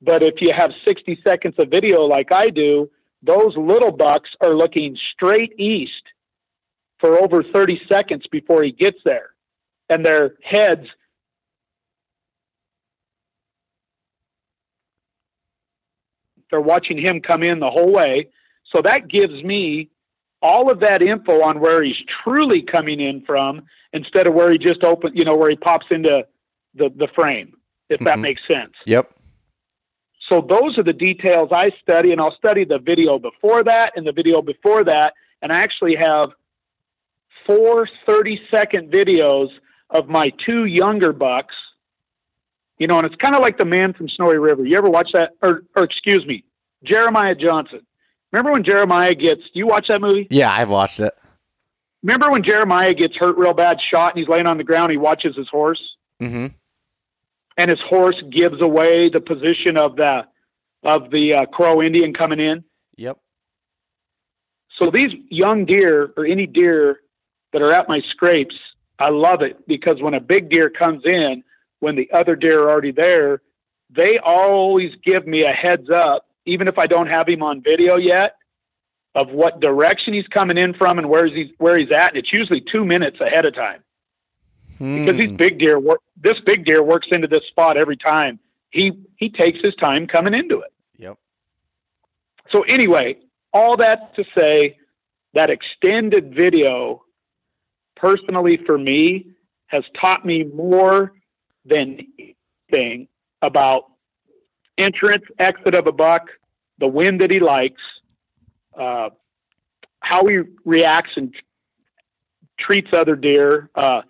But if you have 60 seconds of video like I do, those little bucks are looking straight east for over 30 seconds before he gets there. And their heads they're watching him come in the whole way. So that gives me all of that info on where he's truly coming in from instead of where he just open, you know, where he pops into the, the frame, if mm-hmm. that makes sense. Yep. So those are the details I study, and I'll study the video before that and the video before that. And I actually have four 30 second videos of my two younger bucks. You know, and it's kind of like the man from Snowy River. You ever watch that? Or, or excuse me, Jeremiah Johnson. Remember when Jeremiah gets? Do you watch that movie? Yeah, I've watched it. Remember when Jeremiah gets hurt real bad, shot, and he's laying on the ground. He watches his horse, mm-hmm. and his horse gives away the position of the of the uh, Crow Indian coming in. Yep. So these young deer, or any deer that are at my scrapes, I love it because when a big deer comes in, when the other deer are already there, they always give me a heads up, even if I don't have him on video yet, of what direction he's coming in from and where he's where he's at. And it's usually two minutes ahead of time hmm. because these big deer work. This big deer works into this spot every time. He he takes his time coming into it. Yep. So anyway, all that to say that extended video personally for me has taught me more than anything about entrance, exit of a buck, the wind that he likes, uh, how he reacts and treats other deer. Uh,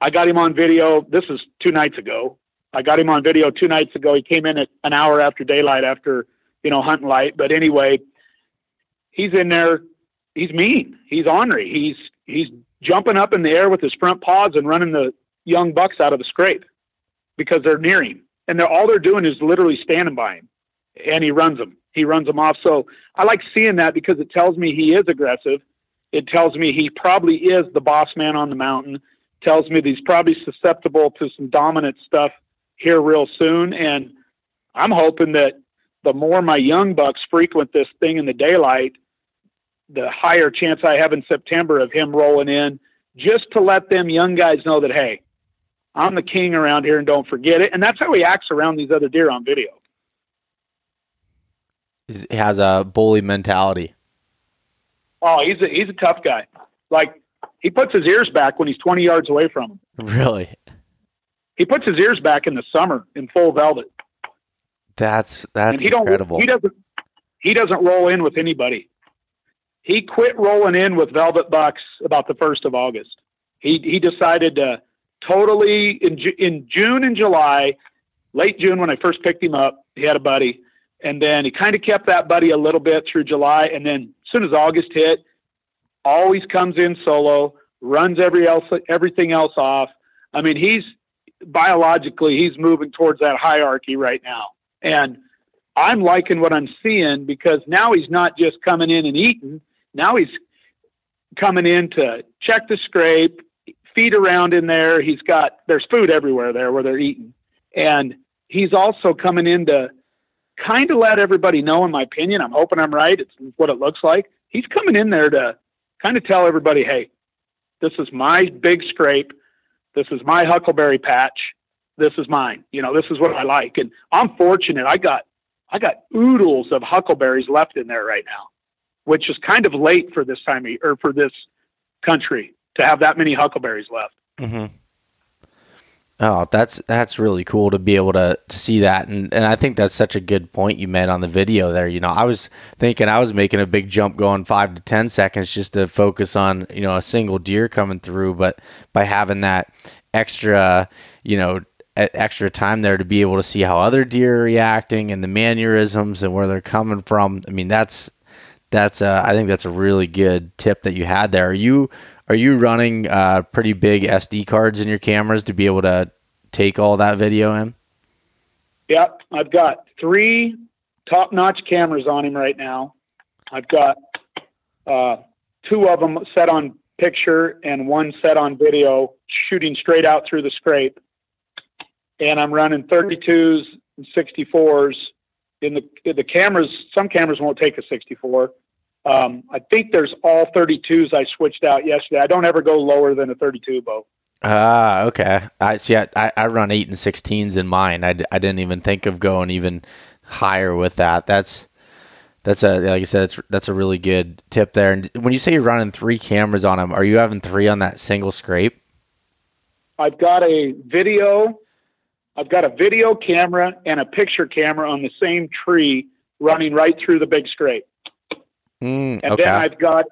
I got him on video. This is two nights ago. I got him on video two nights ago. He came in at an hour after daylight after, you know, hunting light. But anyway, he's in there. He's mean. He's ornery. He's, he's jumping up in the air with his front paws and running the young bucks out of the scrape because they're near him. And they're, all they're doing is literally standing by him and he runs them. He runs them off. So I like seeing that because it tells me he is aggressive. It tells me he probably is the boss man on the mountain. Tells me that he's probably susceptible to some dominant stuff here real soon. And I'm hoping that the more my young bucks frequent this thing in the daylight, the higher chance I have in September of him rolling in just to let them young guys know that, hey, I'm the king around here and don't forget it. And that's how he acts around these other deer on video. He has a bully mentality. Oh, he's a he's a tough guy. Like he puts his ears back when he's 20 yards away from him. Really? He puts his ears back in the summer in full velvet. That's that's he incredible. He doesn't he doesn't roll in with anybody. He quit rolling in with velvet bucks about the first of August. He he decided to totally in in June and July, late June when I first picked him up. He had a buddy, and then he kind of kept that buddy a little bit through July, and then as soon as August hit, always comes in solo, runs every else everything else off. I mean, he's biologically he's moving towards that hierarchy right now, and I'm liking what I'm seeing because now he's not just coming in and eating. Now he's coming in to check the scrape, around in there. He's got there's food everywhere there where they're eating, and he's also coming in to kind of let everybody know. In my opinion, I'm hoping I'm right. It's what it looks like. He's coming in there to kind of tell everybody, hey, this is my big scrape. This is my huckleberry patch. This is mine. You know, this is what I like. And I'm fortunate. I got I got oodles of huckleberries left in there right now, which is kind of late for this time of, year, or for this country to have that many huckleberries left. Mm-hmm. Oh, that's that's really cool to be able to, to see that, and and I think that's such a good point you made on the video there. You know, I was thinking I was making a big jump going five to ten seconds just to focus on you know a single deer coming through, but by having that extra, you know, extra time there to be able to see how other deer are reacting and the mannerisms and where they're coming from. I mean, that's that's uh, I think that's a really good tip that you had there. Are you are you running uh, pretty big SD cards in your cameras to be able to take all that video in? Yep, I've got three top-notch cameras on him right now. I've got uh, two of them set on picture and one set on video, shooting straight out through the scrape. And I'm running 32s and 64s. In the the cameras, some cameras won't take a 64, um, I think there's all 32s I switched out yesterday. I don't ever go lower than a 32 bow. Ah, okay. I see. I, I run eight and 16s in mine. I, I didn't even think of going even higher with that. That's that's a like I said. That's that's a really good tip there. And when you say you're running three cameras on them, are you having three on that single scrape? I've got a video. I've got a video camera and a picture camera on the same tree running right through the big scrape. Mm, and okay. then I've got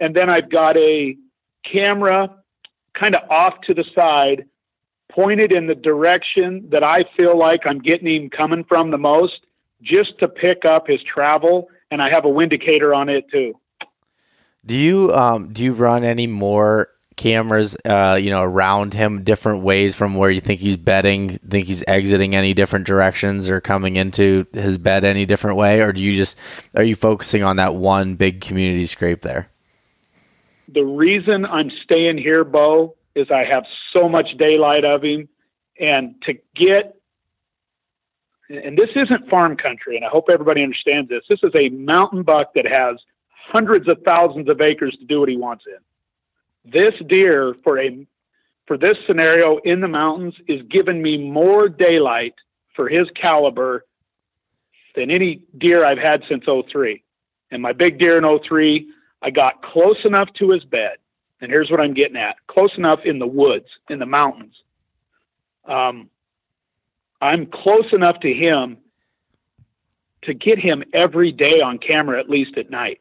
and then I've got a camera kind of off to the side, pointed in the direction that I feel like I'm getting him coming from the most, just to pick up his travel. And I have a windicator on it too. Do you um do you run any more cameras uh you know around him different ways from where you think he's bedding think he's exiting any different directions or coming into his bed any different way? Or do you just are you focusing on that one big community scrape there? The reason i'm staying here bo is i have so much daylight of him. And to get and this isn't farm country and i hope everybody understands this. This is a mountain buck that has hundreds of thousands of acres to do what he wants in this deer for a for this scenario in the mountains is giving me more daylight for his caliber than any deer I've had since 03. And my big deer in 03, I got close enough to his bed. And here's what I'm getting at close enough in the woods, in the mountains. Um, I'm close enough to him to get him every day on camera, at least at night.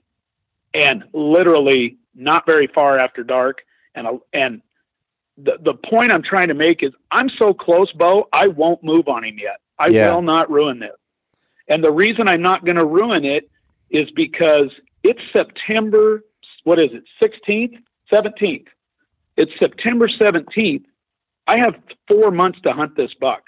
And literally not very far after dark, and uh, and the, the point I'm trying to make is I'm so close, Bo, I won't move on him yet. I Yeah. will not ruin this. And the reason I'm not going to ruin it is because it's September, what is it, 16th, 17th? It's September 17th. I have four months to hunt this buck.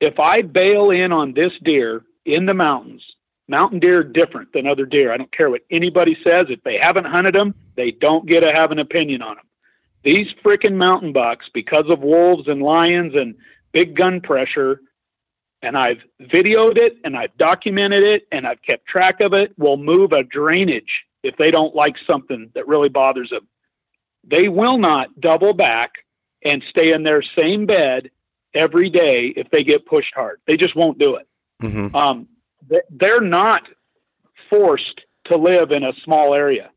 If I bail in on this deer in the mountains, mountain deer are different than other deer. I don't care what anybody says. If they haven't hunted them, they don't get to have an opinion on them. These freaking mountain bucks, because of wolves and lions and big gun pressure, and I've videoed it and I've documented it and I've kept track of it, will move a drainage if they don't like something that really bothers them. They will not double back and stay in their same bed every day if they get pushed hard. They just won't do it. hmm Um, they're not forced to live in a small area.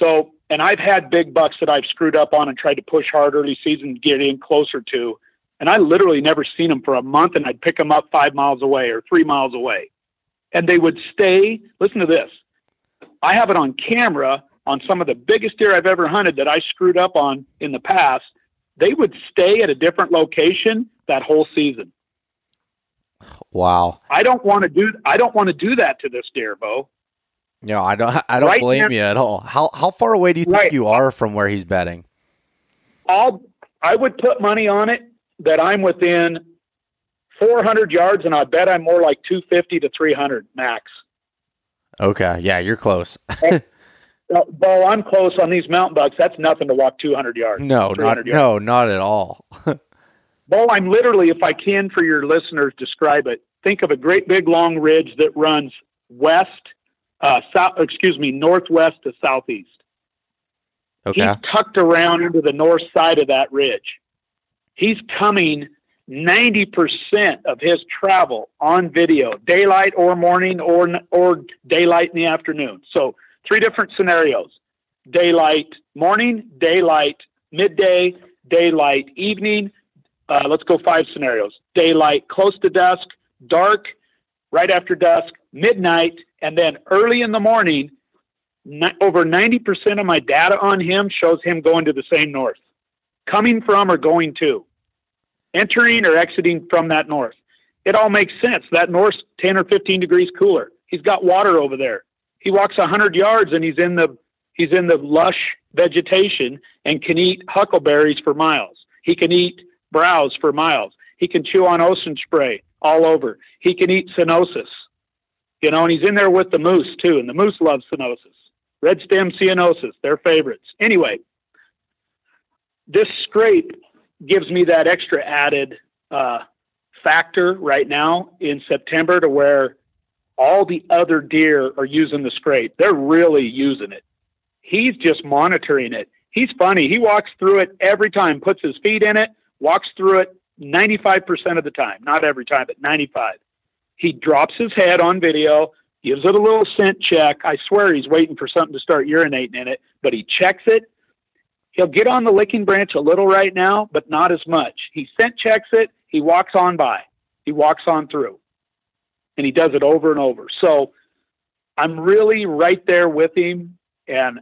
So, and I've had big bucks that I've screwed up on and tried to push hard early season, to get in closer to, and I literally never seen them for a month, and I'd pick them up five miles away or three miles away, and they would stay. Listen to this. I have it on camera on some of the biggest deer I've ever hunted that I screwed up on in the past. They would stay at a different location that whole season. Wow. I don't want to do I don't want to do that to this deer, Bo. No, I don't. I don't Right blame now- you at all. How how far away do you think Right. you are from where he's betting? I'll I would put money on it that I'm within 400 yards, and I bet I'm more like 250 to 300 max. Okay, yeah, you're close. Uh, Bo, I'm close on these mountain bucks. That's nothing to walk 200 yards. No, not yards. no, not at all. Bo, I'm literally, if I can for your listeners, describe it. Think of a great big long ridge that runs west, uh, south. Excuse me, northwest to southeast. Okay. He's tucked around into the north side of that ridge. He's coming 90% of his travel on video, daylight or morning or or daylight in the afternoon. So, three different scenarios. Daylight morning, daylight midday, daylight evening. Uh, let's go five scenarios. Daylight close to dusk, dark right after dusk, midnight, and then early in the morning ni- over 90% of my data on him shows him going to the same north, coming from or going to, entering or exiting from that north. It all makes sense. That north 10 or 15 degrees cooler. He's got water over there. He walks 100 yards and he's in the he's in the lush vegetation and can eat huckleberries for miles. He can eat browse for miles. He can chew on ocean spray all over. He can eat ceanothus. You know, and he's in there with the moose too, and the moose loves ceanothus. Red stem ceanothus, their favorites. Anyway, this scrape gives me that extra added uh, factor right now in September to where all the other deer are using the scrape. They're really using it. He's just monitoring it. He's funny. He walks through it every time, puts his feet in it, walks through it 95% of the time. Not every time, but 95. He drops his head on video, gives it a little scent check. I swear he's waiting for something to start urinating in it, but he checks it. He'll get on the licking branch a little right now, but not as much. He scent checks it. He walks on by. He walks on through. And he does it over and over. So I'm really right there with him. And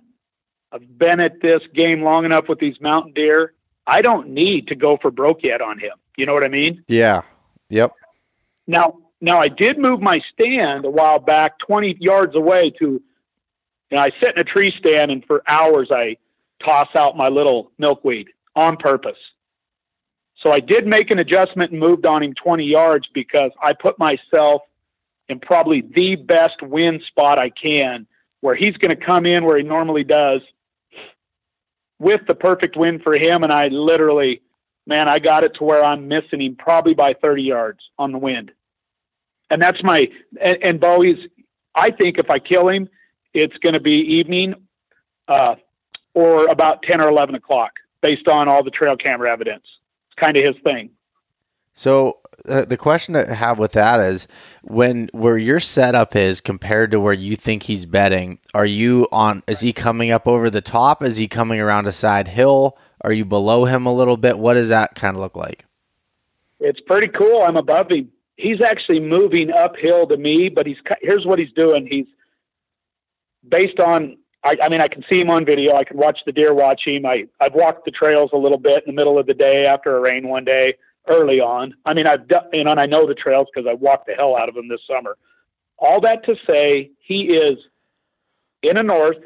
I've been at this game long enough with these mountain deer. I don't need to go for broke yet on him. You know what I mean? yeah. Yep. Now, now I did move my stand a while back, 20 yards away to, and I sit in a tree stand and for hours I toss out my little milkweed on purpose. So I did make an adjustment and moved on him 20 yards because I put myself in probably the best wind spot I can where he's going to come in where he normally does with the perfect wind for him. And I literally, man, I got it to where I'm missing him probably by 30 yards on the wind. And that's my, and, and Bowie's, I think if I kill him, it's going to be evening uh, or about 10 or 11 o'clock based on all the trail camera evidence. It's kind of his thing. So uh, the question I have with that is when where your setup is compared to where you think he's betting, are you on is he coming up over the top? Is he coming around a side hill? Are you below him a little bit? What does that kind of look like? It's pretty cool. I'm above him. He's actually moving uphill to me, but he's here's what he's doing. He's based on I, I mean, I can see him on video. I can watch the deer watch him. I, I've walked the trails a little bit in the middle of the day after a rain one day early on. I mean, I've done, you know, and I know the trails because I walked the hell out of them this summer. All that to say, he is in a north,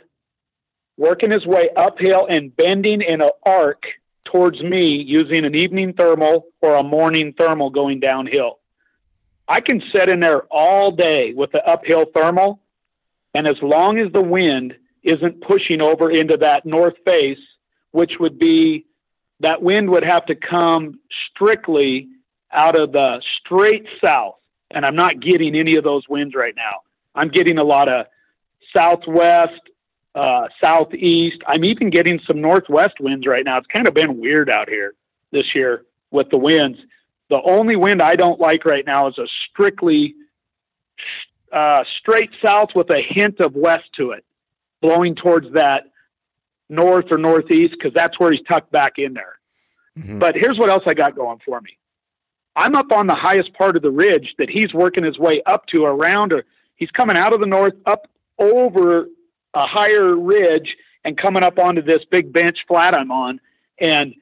working his way uphill and bending in an arc towards me using an evening thermal or a morning thermal going downhill. I can sit in there all day with the uphill thermal, and as long as the wind isn't pushing over into that north face, which would be that wind would have to come strictly out of the straight south. And I'm not getting any of those winds right now. I'm getting a lot of southwest, uh, southeast. I'm even getting some northwest winds right now. It's kind of been weird out here this year with the winds. The only wind I don't like right now is a strictly uh, straight south with a hint of west to it, blowing towards that north or northeast because that's where he's tucked back in there. Mm-hmm. But here's what else I got going for me. I'm up on the highest part of the ridge that he's working his way up to around, or he's coming out of the north up over a higher ridge and coming up onto this big bench flat I'm on. And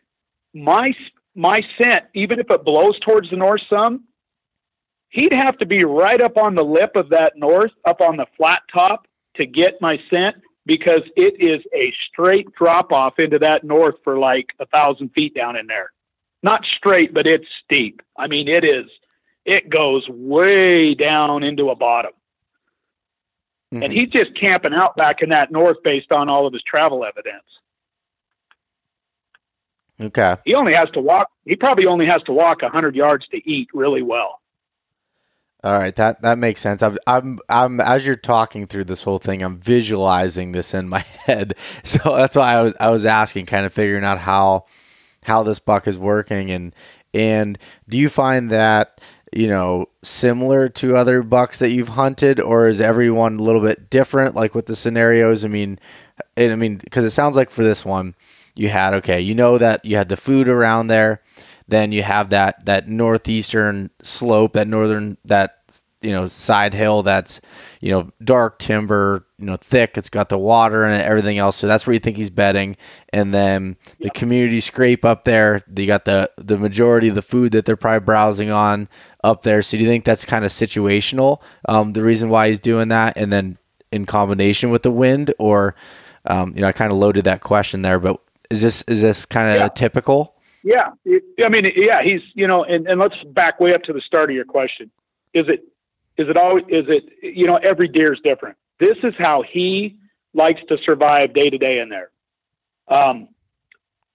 my my scent, even if it blows towards the north some, he'd have to be right up on the lip of that north, up on the flat top to get my scent because it is a straight drop off into that north for like a thousand feet down in there. Not straight, but it's steep. I mean, it is, it goes way down into a bottom. Mm-hmm. And he's just camping out back in that north based on all of his travel evidence. Okay. He only has to walk. He probably only has to walk a hundred yards to eat really well. All right, that that makes sense. I'm, I'm, I'm as you're talking through this whole thing, I'm visualizing this in my head. So that's why I was I was asking, kind of figuring out how how this buck is working, and and do you find that you know similar to other bucks that you've hunted, or is everyone a little bit different? Like with the scenarios, I mean, and I mean because it sounds like for this one, you had okay, you know that you had the food around there then you have that that northeastern slope, that northern that you know side hill that's you know dark timber, you know thick. It's got the water and everything else. So that's where you think he's bedding. And then the community scrape up there. You got the the majority of the food that they're probably browsing on up there. So do you think that's kind of situational? Um, the reason why he's doing that, and then in combination with the wind, or um, you know, I kind of loaded that question there, but is this is this kind of yeah. typical? Yeah, I mean, yeah, he's you know, and, and let's back way up to the start of your question. Is it is it always is it you know every deer is different. This is how he likes to survive day to day in there. Um,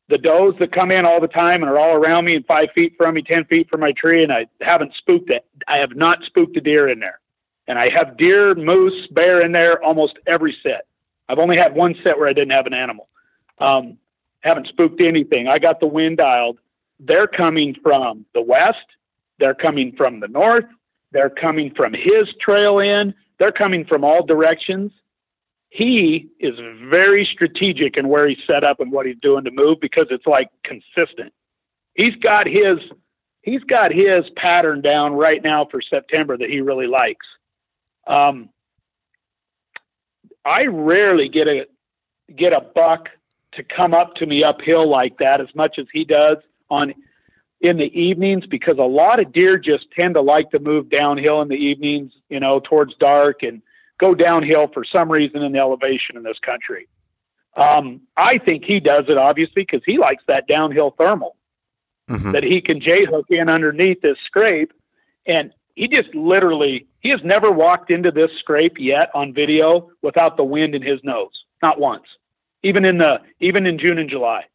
the does that come in all the time and are all around me and five feet from me, ten feet from my tree, and I haven't spooked it. I have not spooked a deer in there, and I have deer, moose, bear in there almost every set. I've only had one set where I didn't have an animal. Um, haven't spooked anything. I got the wind dialed. They're coming from the west. They're coming from the north. They're coming from his trail in. They're coming from all directions. He is very strategic in where he's set up and what he's doing to move because it's like consistent. He's got his he's got his pattern down right now for September that he really likes. Um, I rarely get a get a buck to come up to me uphill like that as much as he does on in the evenings because a lot of deer just tend to like to move downhill in the evenings, you know, towards dark and go downhill for some reason in the elevation in this country. Um, I think he does it obviously because he likes that downhill thermal mm-hmm. that he can J hook in underneath this scrape. And he just literally, he has never walked into this scrape yet on video without the wind in his nose, not once even in the even in June and July.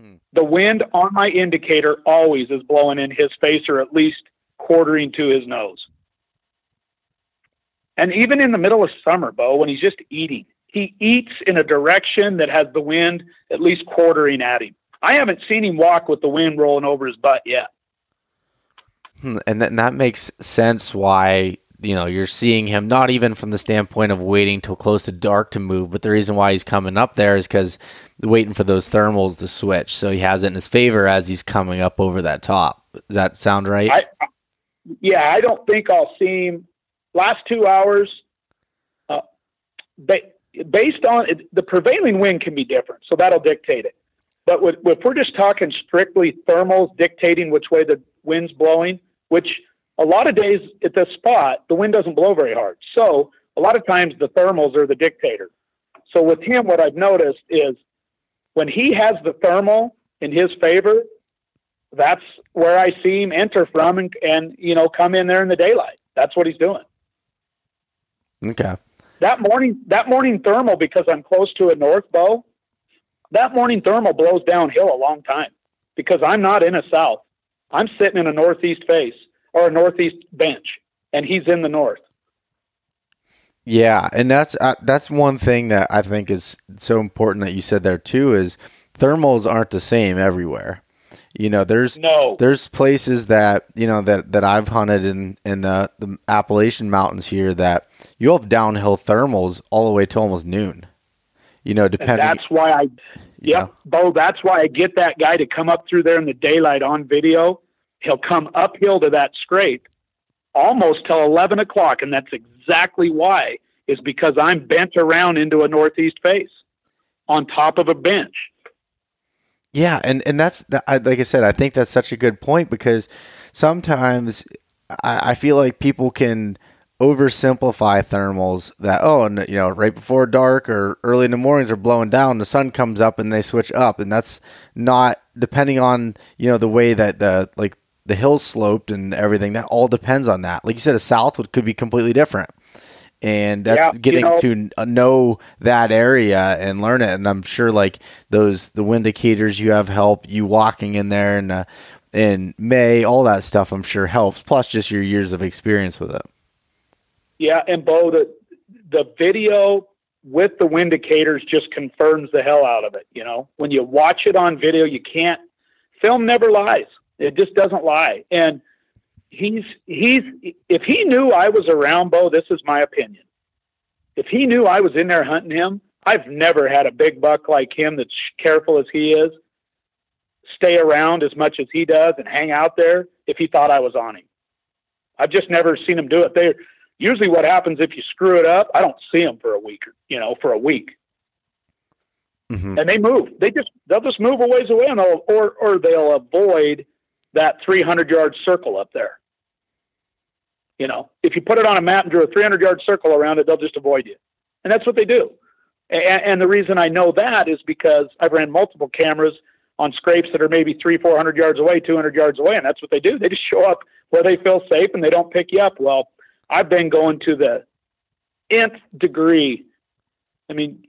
Hmm. The wind on my indicator always is blowing in his face or at least quartering to his nose. And even in the middle of summer, Bo, when he's just eating, he eats in a direction that has the wind at least quartering at him. I haven't seen him walk with the wind rolling over his butt yet. Hmm, and that makes sense why you know, you're seeing him not even from the standpoint of waiting till close to dark to move, but the reason why he's coming up there is because waiting for those thermals to switch. So he has it in his favor as he's coming up over that top. Does that sound right? I, yeah, I don't think I'll see him last two hours. Uh, they based on it, the prevailing wind can be different, so that'll dictate it. But with, if we're just talking strictly thermals dictating which way the wind's blowing, which a lot of days at this spot the wind doesn't blow very hard, so a lot of times the thermals are the dictator. So with him, what I've noticed is when he has the thermal in his favor, that's where I see him enter from and, and you know come in there in the daylight. That's what he's doing. Okay. That morning, that morning thermal because I'm close to a north bow. That morning thermal blows downhill a long time because I'm not in a south. I'm sitting in a northeast face or a northeast bench, and he's in the north. Yeah, and that's uh, that's one thing that I think is so important that you said there too is thermals aren't the same everywhere. You know, there's no there's places that you know that that I've hunted in in the, the Appalachian mountains here that you have downhill thermals all the way to almost noon. You know, depending. And that's why I, yeah, Bo. That's why I get that guy to come up through there in the daylight on video. He'll come uphill to that scrape almost till eleven o'clock, and that's exactly why is because I'm bent around into a northeast face on top of a bench. Yeah, and and that's like I said, I think that's such a good point because sometimes I, I feel like people can oversimplify thermals that oh and you know right before dark or early in the mornings they're blowing down the sun comes up and they switch up and that's not depending on you know the way that the like the hills sloped and everything that all depends on that like you said a south would, could be completely different and that's yeah, getting you know, to know that area and learn it. And I'm sure like those the wind indicators you have help you walking in there and uh, in May, all that stuff. I'm sure helps. Plus, just your years of experience with it. Yeah, and Bo, the the video with the wind indicators just confirms the hell out of it. You know, when you watch it on video, you can't. Film never lies. It just doesn't lie. And he's he's if he knew I was around Bo, this is my opinion. If he knew I was in there hunting him, I've never had a big buck like him that's careful as he is, stay around as much as he does and hang out there if he thought I was on him. I've just never seen him do it. They usually what happens if you screw it up, I don't see him for a week, you know, for a week. Mm-hmm. And they move. They just they'll just move a ways away and they'll or or they'll avoid that 300 yard circle up there. You know, if you put it on a map and drew a 300 yard circle around it, they'll just avoid you. And that's what they do. And, and the reason I know that is because I've ran multiple cameras on scrapes that are maybe three, 400 yards away, 200 yards away. And that's what they do. They just show up where they feel safe and they don't pick you up. Well, I've been going to the nth degree. I mean,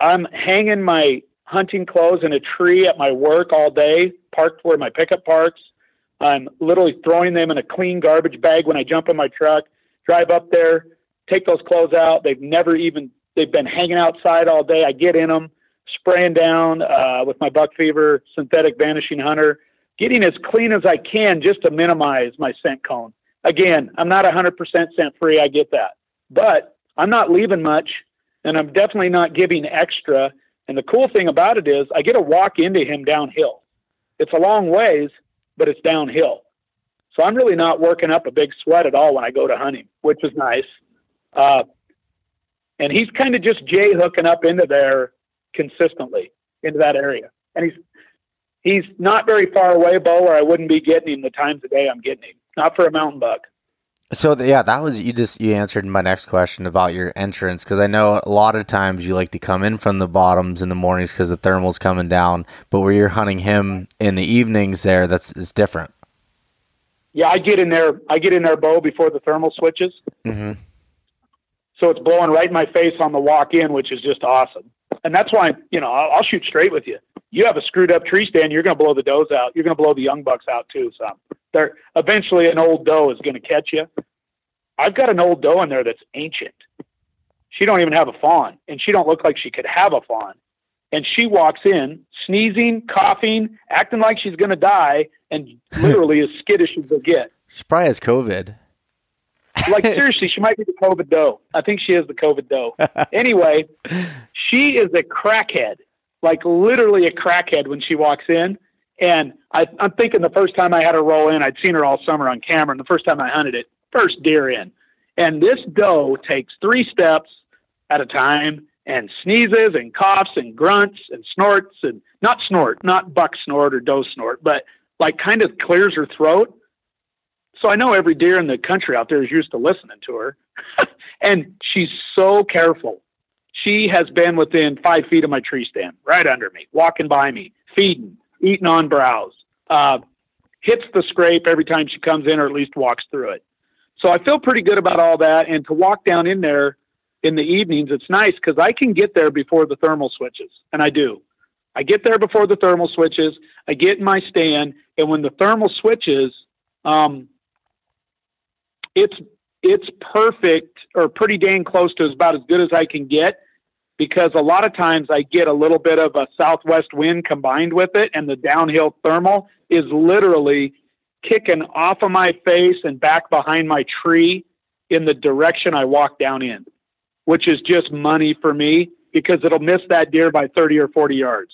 I'm hanging my hunting clothes in a tree at my work all day, parked where my pickup parks. I'm literally throwing them in a clean garbage bag when I jump in my truck, drive up there, take those clothes out. They've never even, they've been hanging outside all day. I get in them, spraying down uh, with my buck fever synthetic vanishing hunter, getting as clean as I can just to minimize my scent cone. Again, I'm not 100% scent free. I get that. But I'm not leaving much, and I'm definitely not giving extra. And the cool thing about it is I get to walk into him downhill. It's a long ways, but it's downhill. So I'm really not working up a big sweat at all when I go to hunt him, which is nice. Uh, and he's kind of just jay hooking up into there consistently into that area. And he's he's not very far away, Bo, where I wouldn't be getting him the times a day I'm getting him. Not for a mountain buck. So yeah, that was you just you answered my next question about your entrance because I know a lot of times you like to come in from the bottoms in the mornings because the thermal's coming down, but where you're hunting him in the evenings there, that's it's different. Yeah, I get in there. I get in there, Bo before the thermal switches. Mm-hmm. So it's blowing right in my face on the walk in, which is just awesome. And that's why you know I'll, I'll shoot straight with you. You have a screwed up tree stand, you're going to blow the does out. You're going to blow the young bucks out too. So there eventually an old doe is going to catch you. I've got an old doe in there that's ancient. She don't even have a fawn, and she don't look like she could have a fawn. And she walks in sneezing, coughing, acting like she's going to die, and literally as skittish as they get. She probably has COVID. Like seriously, she might be the COVID doe. I think she is the COVID doe. anyway, she is a crackhead, like literally a crackhead when she walks in. And I, I'm thinking the first time I had her roll in, I'd seen her all summer on camera, and the first time I hunted it, first deer in. And this doe takes three steps at a time and sneezes and coughs and grunts and snorts and not snort, not buck snort or doe snort, but like kind of clears her throat. So I know every deer in the country out there is used to listening to her. and she's so careful. She has been within five feet of my tree stand, right under me, walking by me, feeding, eating on browse, uh, hits the scrape every time she comes in or at least walks through it. So I feel pretty good about all that. And to walk down in there in the evenings, it's nice because I can get there before the thermal switches, and I do. I get there before the thermal switches. I get in my stand, and when the thermal switches, um, it's it's perfect or pretty dang close to about as good as I can get because a lot of times I get a little bit of a southwest wind combined with it, and the downhill thermal is literally kicking off of my face and back behind my tree in the direction I walk down in, which is just money for me because it'll miss that deer by 30 or 40 yards.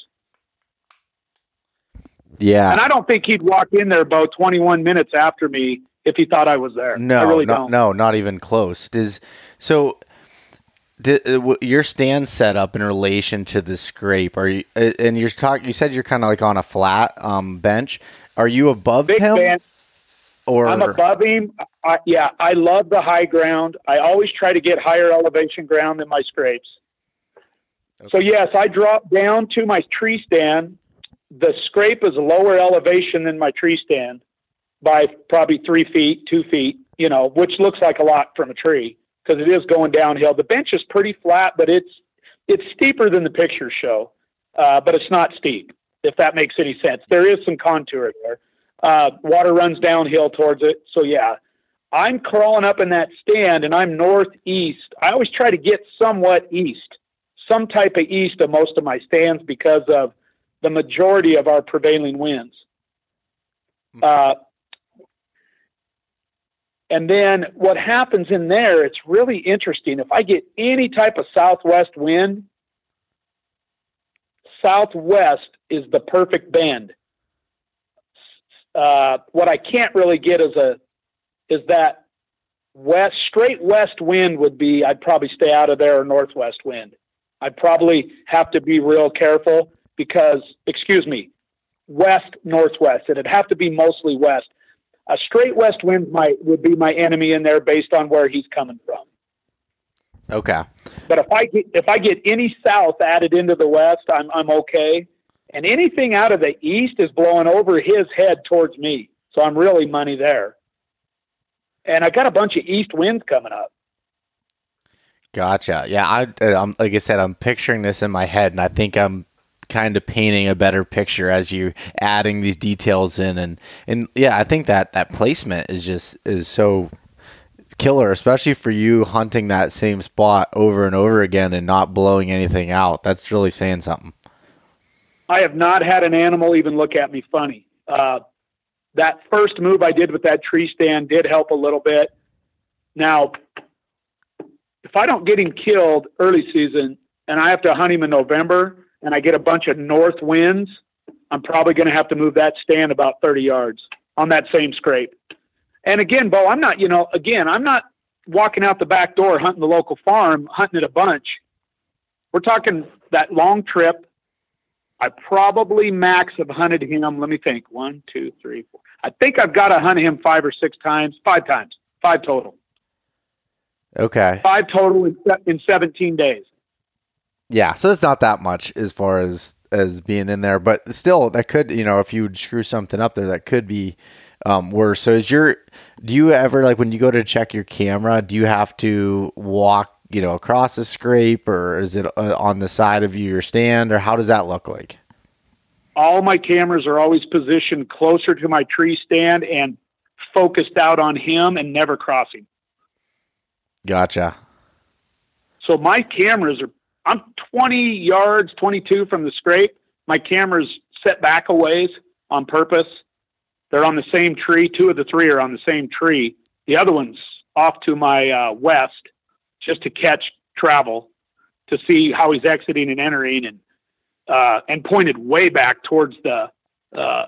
Yeah. And I don't think he'd walk in there about 21 minutes after me if he thought I was there. No, really no, no, not even close. Does so did, uh, your stand set up in relation to the scrape? Are you uh, and you're talking? You said you're kind of like on a flat um, bench. Are you above Big him? fan. Or I'm above him. I, yeah, I love the high ground. I always try to get higher elevation ground than my scrapes. So yes, I drop down to my tree stand. The scrape is a lower elevation than my tree stand by probably three feet, two feet. You know, which looks like a lot from a tree because it is going downhill. The bench is pretty flat, but it's it's steeper than the pictures show, uh, but it's not steep. If that makes any sense, there is some contour there. Uh, water runs downhill towards it, so yeah. I'm crawling up in that stand, and I'm northeast. I always try to get somewhat east, some type of east of most of my stands because of the majority of our prevailing winds. Uh, and then what happens in there, it's really interesting. If I get any type of southwest wind, southwest is the perfect bend. Uh, what I can't really get is a is that west straight west wind would be I'd probably stay out of there or northwest wind. I'd probably have to be real careful because excuse me, west northwest. It'd have to be mostly west a straight west wind might would be my enemy in there based on where he's coming from. Okay. But if I get if I get any south added into the west, I'm I'm okay. And anything out of the east is blowing over his head towards me. So I'm really money there. And I got a bunch of east winds coming up. Gotcha. Yeah, I um, like I said, I'm picturing this in my head, and I think I'm kind of painting a better picture as you're adding these details in. And and yeah i think that that placement is just is so killer especially for you hunting that same spot over and over again and not blowing anything out. That's really saying something. I have not had an animal even look at me funny. Uh, that first move i did with that tree stand did help a little bit. Now if i don't get him killed early season and i have to hunt him in november and I get a bunch of north winds, I'm probably going to have to move that stand about 30 yards on that same scrape. And again, Bo, I'm not, you know, again, I'm not walking out the back door hunting the local farm, hunting it a bunch. We're talking that long trip. I probably max have hunted him. Let me think. One, two, three, four. I think I've got to hunt him five or six times. Five times. Five total. Okay. Five total in, in 17 days. Yeah, so it's not that much as far as as being in there, but still, that could you know if you screw something up there, that could be um, worse. So is your do you ever like when you go to check your camera, do you have to walk you know across the scrape, or is it uh, on the side of your stand, or how does that look like? All my cameras are always positioned closer to my tree stand and focused out on him and never crossing. Gotcha. So my cameras are I'm 20 yards, 22 from the scrape. My camera's set back a ways on purpose. They're on the same tree. Two of the three are on the same tree. The other one's off to my uh, west just to catch travel to see how he's exiting and entering and uh, and pointed way back towards the uh,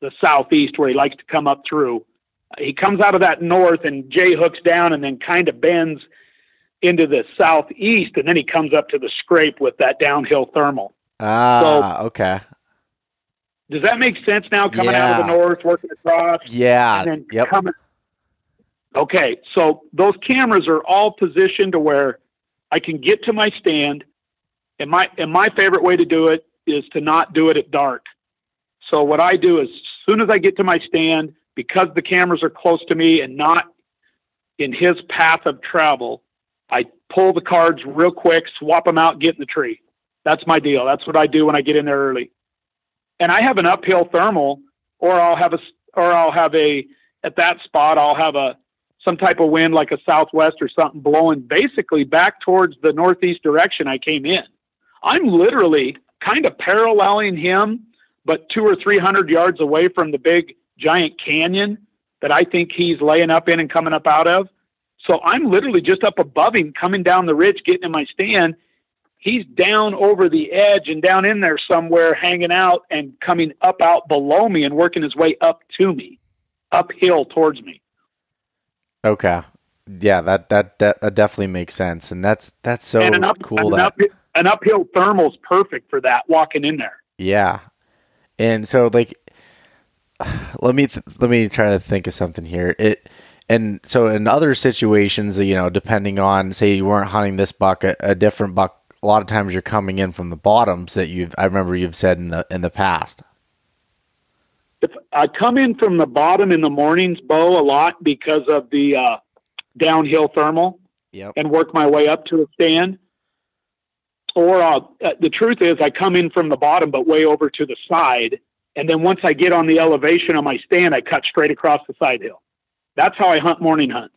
the southeast where he likes to come up through. He comes out of that north and Jay hooks down and then kind of bends into the southeast, and then he comes up to the scrape with that downhill thermal. Ah, so, okay. Does that make sense now? Coming yeah. out of the north, working across, yeah, and then yep. coming. Okay, so those cameras are all positioned to where I can get to my stand, and my and my favorite way to do it is to not do it at dark. So what I do is, as soon as I get to my stand, because the cameras are close to me and not in his path of travel, pull the cards real quick, swap them out, get in the tree. That's my deal. That's what I do when I get in there early. And I have an uphill thermal, or I'll have a, or I'll have a, at that spot, I'll have a, some type of wind like a southwest or something blowing basically back towards the northeast direction I came in. I'm literally kind of paralleling him, but two or three hundred yards away from the big giant canyon that I think he's laying up in and coming up out of. So I'm literally just up above him, coming down the ridge, getting in my stand, he's down over the edge and down in there somewhere hanging out and coming up out below me and working his way up to me uphill towards me. Okay. Yeah that that that, that definitely makes sense. And that's that's so and an up, cool an, that, up, an uphill thermal's perfect for that walking in there. Yeah. And so like let me th- let me try to think of something here. It and so in other situations you know depending on say you weren't hunting this buck a, a different buck a lot of times you're coming in from the bottoms that you've I remember you've said in the in the past. If I come in from the bottom in the mornings, Bo, a lot because of the uh, downhill thermal, yep. and work my way up to a stand. Or uh, the truth is, I come in from the bottom, but way over to the side, and then once I get on the elevation of my stand, I cut straight across the side hill. That's how I hunt morning hunts.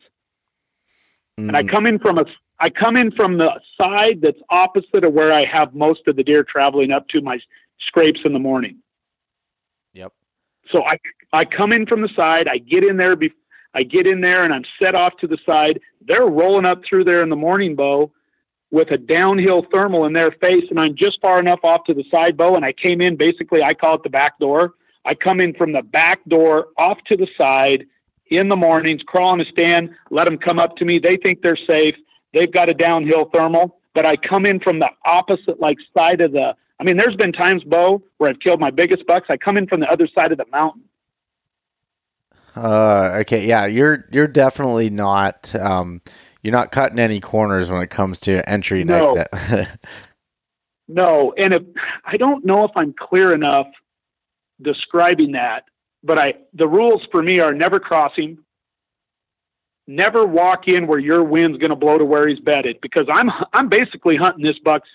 Mm. And I mm. come in from a I come in from the side that's opposite of where I have most of the deer traveling up to my scrapes in the morning. Yep. So I I come in from the side. I get in there. Be, I get in there and I'm set off to the side. They're rolling up through there in the morning Bo with a downhill thermal in their face, and I'm just far enough off to the side Bo. And I came in basically. I call it the back door. I come in from the back door off to the side in the mornings, crawl on a stand, let them come up to me. They think they're safe. They've got a downhill thermal, but I come in from the opposite like side of the. I mean, there's been times, Bo, where I've killed my biggest bucks. I come in from the other side of the mountain. Uh, okay, yeah, you're you're definitely not um, you're not cutting any corners when it comes to entry and no. exit. no, and if, I don't know if I'm clear enough describing that, but I the rules for me are never crossing, never walk in where your wind's going to blow to where he's bedded because I'm I'm basically hunting this buck's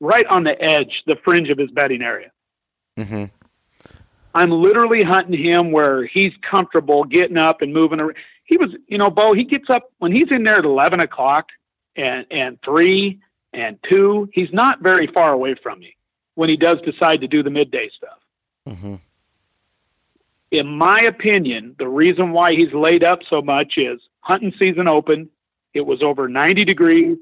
right on the edge, the fringe of his bedding area. Mm-hmm. I'm literally hunting him where he's comfortable getting up and moving around. He was, you know, Bo. He gets up when he's in there at eleven o'clock and and three and two. He's not very far away from me when he does decide to do the midday stuff. Mm-hmm. In my opinion, the reason why he's laid up so much is hunting season opened. It was over 90 degrees.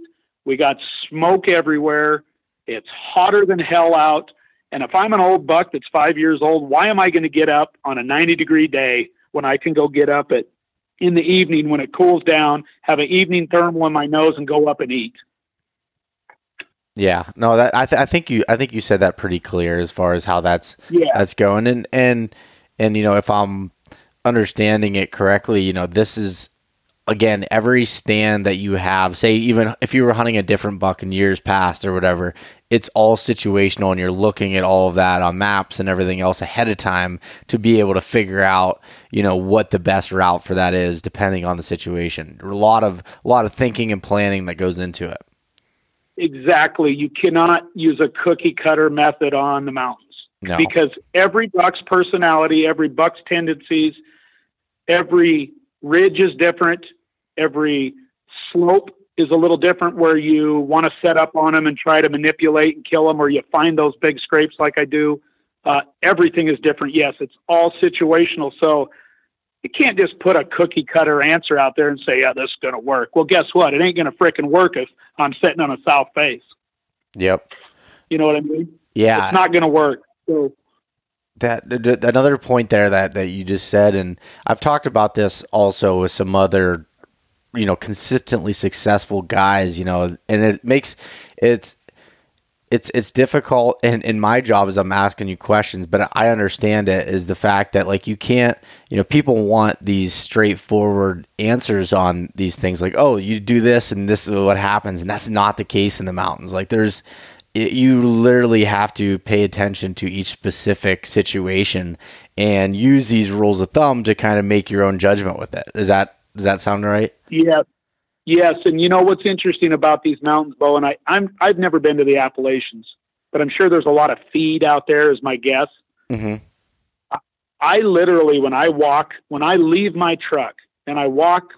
We got smoke everywhere. It's hotter than hell out. And if I'm an old buck that's five years old, why am I going to get up on a 90 degree day when I can go get up at in the evening when it cools down, have an evening thermal in my nose, and go up and eat? Yeah, no, that I, th- I think you I think you said that pretty clear as far as how that's yeah. that's going, and and and you know if I'm understanding it correctly, you know this is again, every stand that you have, say even if you were hunting a different buck in years past or whatever, it's all situational and you're looking at all of that on maps and everything else ahead of time to be able to figure out, you know, what the best route for that is depending on the situation. A lot of a lot of thinking and planning that goes into it. Exactly. You cannot use a cookie cutter method on the mountains. No. Because every buck's personality, every buck's tendencies, every ridge is different every slope is a little different where you want to set up on them and try to manipulate and kill them, or you find those big scrapes like I do. Uh, everything is different. Yes, it's all situational. So you can't just put a cookie cutter answer out there and say, yeah, this is going to work. Well, guess what? It ain't going to fricking work if I'm sitting on a south face. Yep. You know what I mean? Yeah. It's not going to work. So that another point there that that you just said and I've talked about this also with some other you know consistently successful guys you know and it makes it's it's it's difficult and in my job is I'm asking you questions, but I understand it is the fact that like you can't you know, people want these straightforward answers on these things like, oh, you do this and this is what happens, and that's not the case in the mountains. Like there's it, you literally have to pay attention to each specific situation and use these rules of thumb to kind of make your own judgment with it. Is that does that sound right? Yeah, Yes, and you know what's interesting about these mountains, Bo, and I, I'm I've never been to the Appalachians, but I'm sure there's a lot of feed out there, is my guess. Mm-hmm. I, I literally, when I walk, when I leave my truck and I walk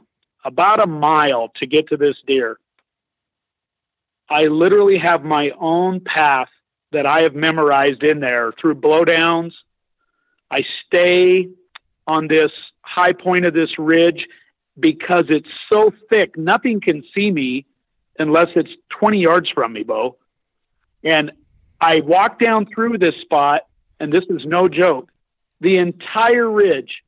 about a mile to get to this deer, I literally have my own path that I have memorized in there through blowdowns. I stay on this high point of this ridge because it's so thick, nothing can see me unless it's 20 yards from me, Bo. And I walk down through this spot, and this is no joke. The entire ridge,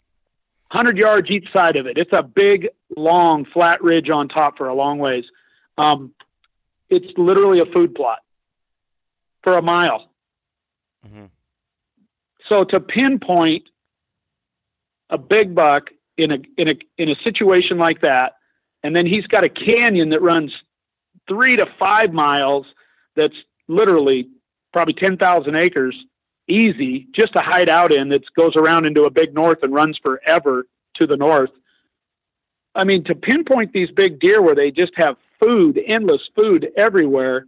100 yards each side of it. It's a big, long, flat ridge on top for a long ways. Um, it's literally a food plot for a mile. Mm-hmm. So to pinpoint a big buck in a in a in a situation like that, and then he's got a canyon that runs three to five miles. That's literally probably ten thousand acres, easy, just to hide out in. That goes around into a big north and runs forever to the north. I mean, to pinpoint these big deer where they just have food, endless food everywhere.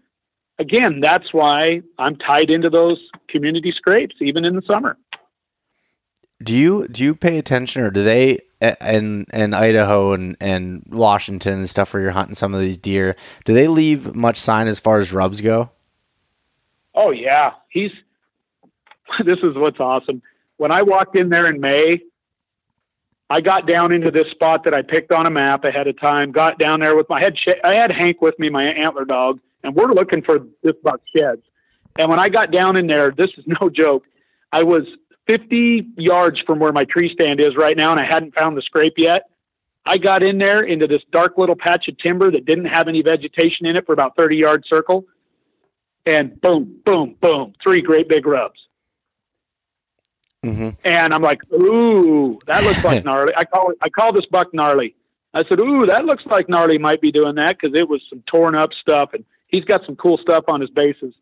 Again, that's why I'm tied into those community scrapes, even in the summer. Do you do you pay attention, or do they in in Idaho and and Washington and stuff where you're hunting some of these deer? Do they leave much sign as far as rubs go? Oh yeah, he's. This is what's awesome. When I walked in there in May, I got down into this spot that I picked on a map ahead of time. Got down there with my head. I had Hank with me, my antler dog, and we're looking for this buck sheds. And when I got down in there, this is no joke. I was 50 yards from where my tree stand is right now, and I hadn't found the scrape yet. I got in there into this dark little patch of timber that didn't have any vegetation in it for about 30 yard circle. And boom, boom, boom, three great big rubs. Mm-hmm. And I'm like, ooh, that looks like gnarly. I call it, I call this buck gnarly. I said, ooh, that looks like gnarly might be doing that because it was some torn up stuff, and he's got some cool stuff on his bases.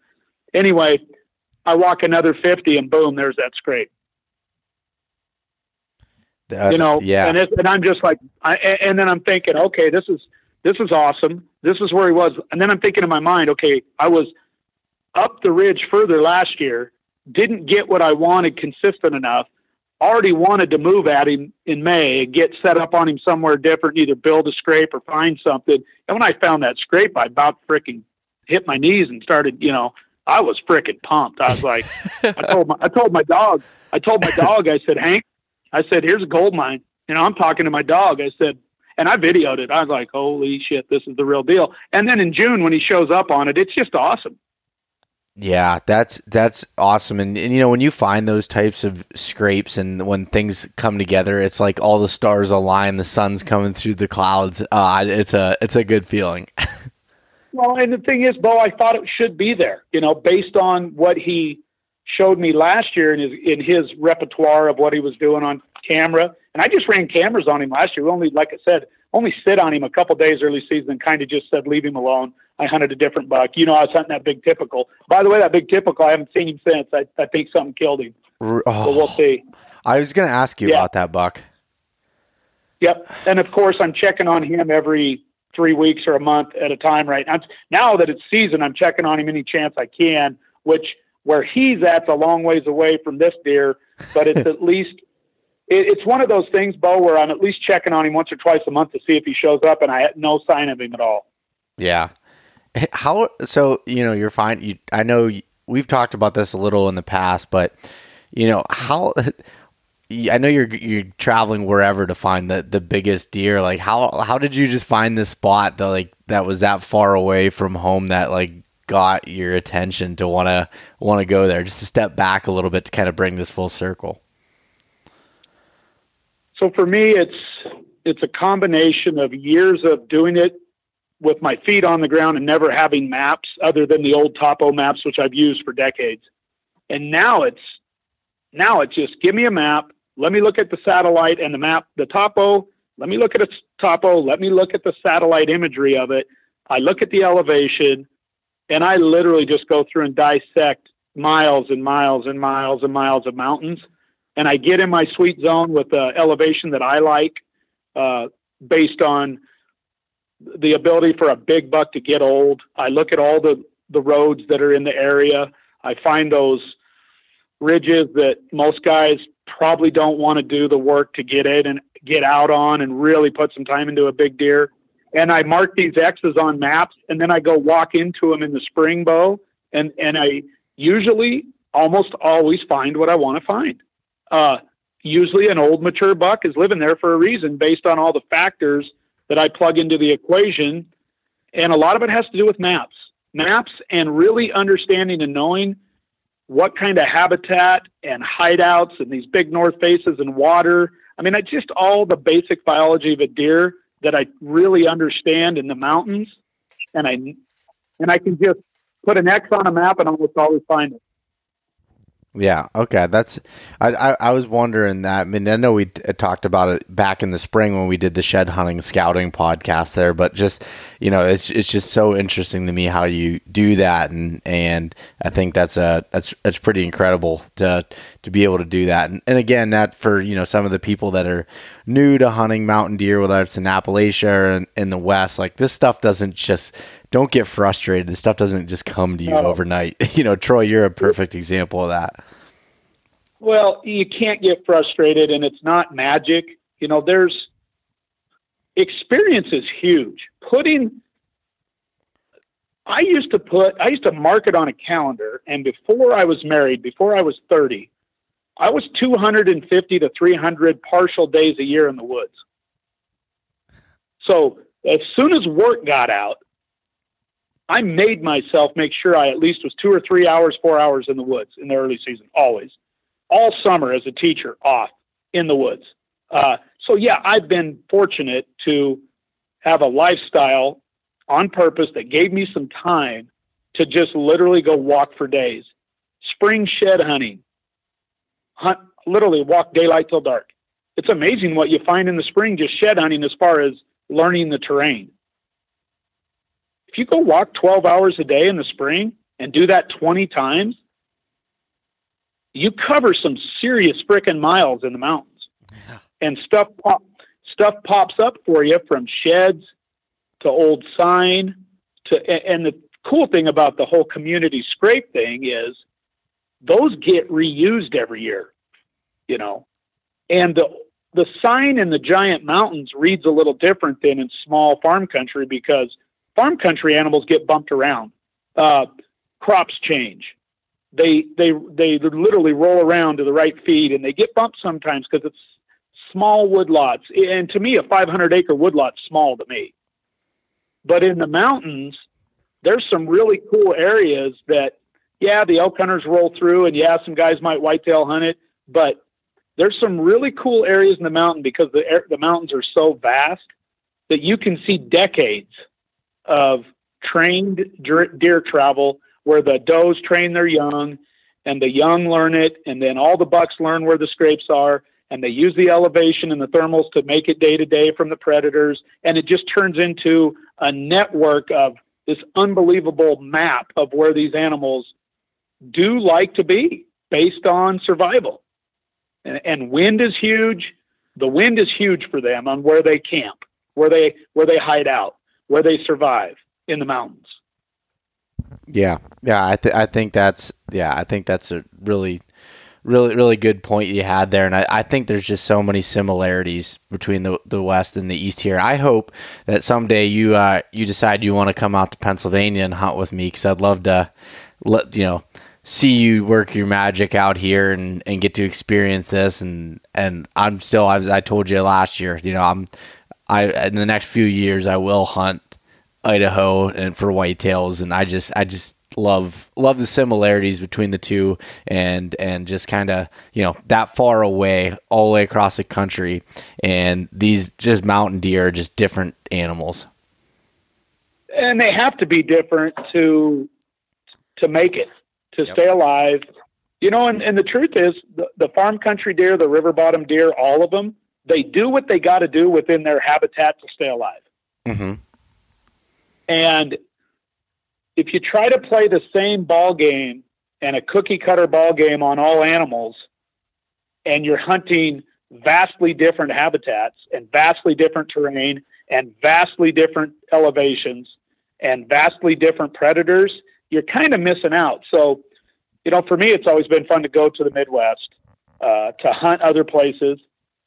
Anyway, I walk another 50 and boom, there's that scrape. You know, yeah. And, and I'm just like, I, and then I'm thinking, okay, this is, this is awesome. This is where he was. And then I'm thinking in my mind, okay, I was up the ridge further last year, didn't get what I wanted consistent enough, already wanted to move at him in May and get set up on him somewhere different, either build a scrape or find something. And when I found that scrape, I about freaking hit my knees and started, you know, I was freaking pumped. I was like, I told my, I told my dog, I told my dog, I said, Hank, I said, here's a gold mine. You know, I'm talking to my dog. I said, and I videoed it. I was like, holy shit, this is the real deal. And then in June, when he shows up on it, it's just awesome. Yeah, that's that's awesome. And, and you know, when you find those types of scrapes and when things come together, it's like all the stars align, the sun's coming through the clouds. Uh, it's a it's a good feeling. Well, and the thing is, Bo, I thought it should be there. You know, based on what he showed me last year in his in his repertoire of what he was doing on camera. And I just ran cameras on him last year. We only, like I said, only sit on him a couple days early season and kind of just said leave him alone. I hunted a different buck. You know, I was hunting that big typical. By the way, that big typical, I haven't seen him since. I, I think something killed him. Oh, but we'll see. I was going to ask you yeah. about that buck. Yep. And of course, I'm checking on him every three weeks or a month at a time right now. Now that it's season, I'm checking on him any chance I can, which where he's at's a long ways away from this deer, but it's at least it, it's one of those things, Bo, where I'm at least checking on him once or twice a month to see if he shows up, and I had no sign of him at all. Yeah. How so? You know, you're fine. You, I know we've talked about this a little in the past, but you know how. I know you're you're traveling wherever to find the, the biggest deer. Like how how did you just find this spot that like that was that far away from home that like got your attention to want to go there? Just to step back a little bit to kind of bring this full circle. So for me, it's it's a combination of years of doing it with my feet on the ground and never having maps other than the old topo maps which I've used for decades. And now it's now it's just give me a map, let me look at the satellite and the map, the topo, let me look at its topo, let me look at the satellite imagery of it. I look at the elevation and I literally just go through and dissect miles and miles and miles and miles of mountains and I get in my sweet zone with the elevation that I like uh, based on the ability for a big buck to get old. I look at all the, the roads that are in the area. I find those ridges that most guys probably don't want to do the work to get in and get out on and really put some time into a big deer. And I mark these X's on maps and then I go walk into them in the spring Bo and, and I usually almost always find what I want to find. Uh, usually an old mature buck is living there for a reason based on all the factors that I plug into the equation. And a lot of it has to do with maps, maps and really understanding and knowing what kind of habitat and hideouts and these big north faces and water. I mean, I just all the basic biology of a deer that I really understand in the mountains. And I, and I can just put an X on a map and almost always find it. Yeah. Okay. That's. I, I, I was wondering that. I mean, I know we uh, talked about it back in the spring when we did the shed hunting scouting podcast there, but just you know, it's it's just so interesting to me how you do that, and and I think that's a that's that's pretty incredible to to be able to do that, and, and again, that for you know some of the people that are new to hunting mountain deer, whether it's in Appalachia or in, in the West, like this stuff doesn't just don't get frustrated. This stuff doesn't just come to you overnight. you know, Troy, you're a perfect example of that. Well, you can't get frustrated, and it's not magic. You know, there's experience is huge. Putting, I used to put, I used to mark it on a calendar, and before I was married, before I was 30, I was 250 to 300 partial days a year in the woods. So as soon as work got out, I made myself make sure I at least was two or three hours, four hours in the woods in the early season, always, all summer as a teacher, off in the woods. Uh, so yeah, I've been fortunate to have a lifestyle on purpose that gave me some time to just literally go walk for days. Spring shed hunting, hunt literally walk daylight till dark. It's amazing what you find in the spring just shed hunting as far as learning the terrain if you go walk 12 hours a day in the spring and do that 20 times, you cover some serious freaking miles in the mountains. Yeah. And stuff pop, stuff pops up for you from sheds to old sign to and the cool thing about the whole community scrape thing is those get reused every year, you know. And the the sign in the giant mountains reads a little different than in small farm country because farm country animals get bumped around. Uh, crops change. They they they literally roll around to the right feed, and they get bumped sometimes because it's small woodlots. And to me, a 500 acre woodlot's small to me. But in the mountains, there's some really cool areas that, yeah, the elk hunters roll through, and yeah, some guys might whitetail hunt it, but there's some really cool areas in the mountain because the air, the mountains are so vast that you can see decades of trained deer travel where the does train their young and the young learn it and then all the bucks learn where the scrapes are and they use the elevation and the thermals to make it day to day from the predators and it just turns into a network of this unbelievable map of where these animals do like to be based on survival and, and wind is huge the wind is huge for them on where they camp where they where they hide out where they survive in the mountains. Yeah, yeah, I th- I think that's yeah, I think that's a really really really good point you had there and I, I think there's just so many similarities between the, the west and the east here. I hope that someday you uh, you decide you want to come out to pennsylvania and hunt with me because i'd love to let you know see you work your magic out here and, and get to experience this and and i'm still as i told you last year you know i'm I in the next few years I will hunt Idaho and for whitetails, and I just I just love love the similarities between the two and and just kind of you know that far away all the way across the country and these just mountain deer are just different animals and they have to be different to to make it to yep. stay alive you know and, and the truth is the, the farm country deer the river bottom deer all of them they do what they got to do within their habitat to stay alive mm-hmm. And if you try to play the same ball game and a cookie cutter ball game on all animals, and you're hunting vastly different habitats and vastly different terrain and vastly different elevations and vastly different predators, you're kind of missing out. So, you know, for me, it's always been fun to go to the Midwest, uh, to hunt other places.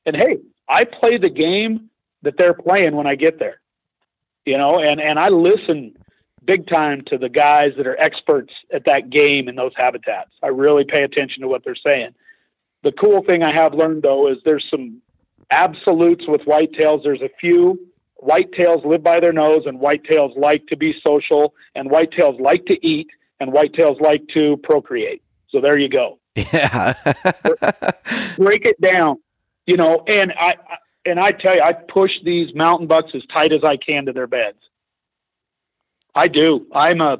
And hey, I play the game that they're playing when I get there, you know, and, and I listen big time to the guys that are experts at that game in those habitats. I really pay attention to what they're saying. The cool thing I have learned though is there's some absolutes with whitetails. There's a few whitetails live by their nose and whitetails like to be social and whitetails like to eat and whitetails like to procreate. So there you go. Yeah. Break it down, you know, and I, and I tell you, I push these mountain bucks as tight as I can to their beds. I do. I'm a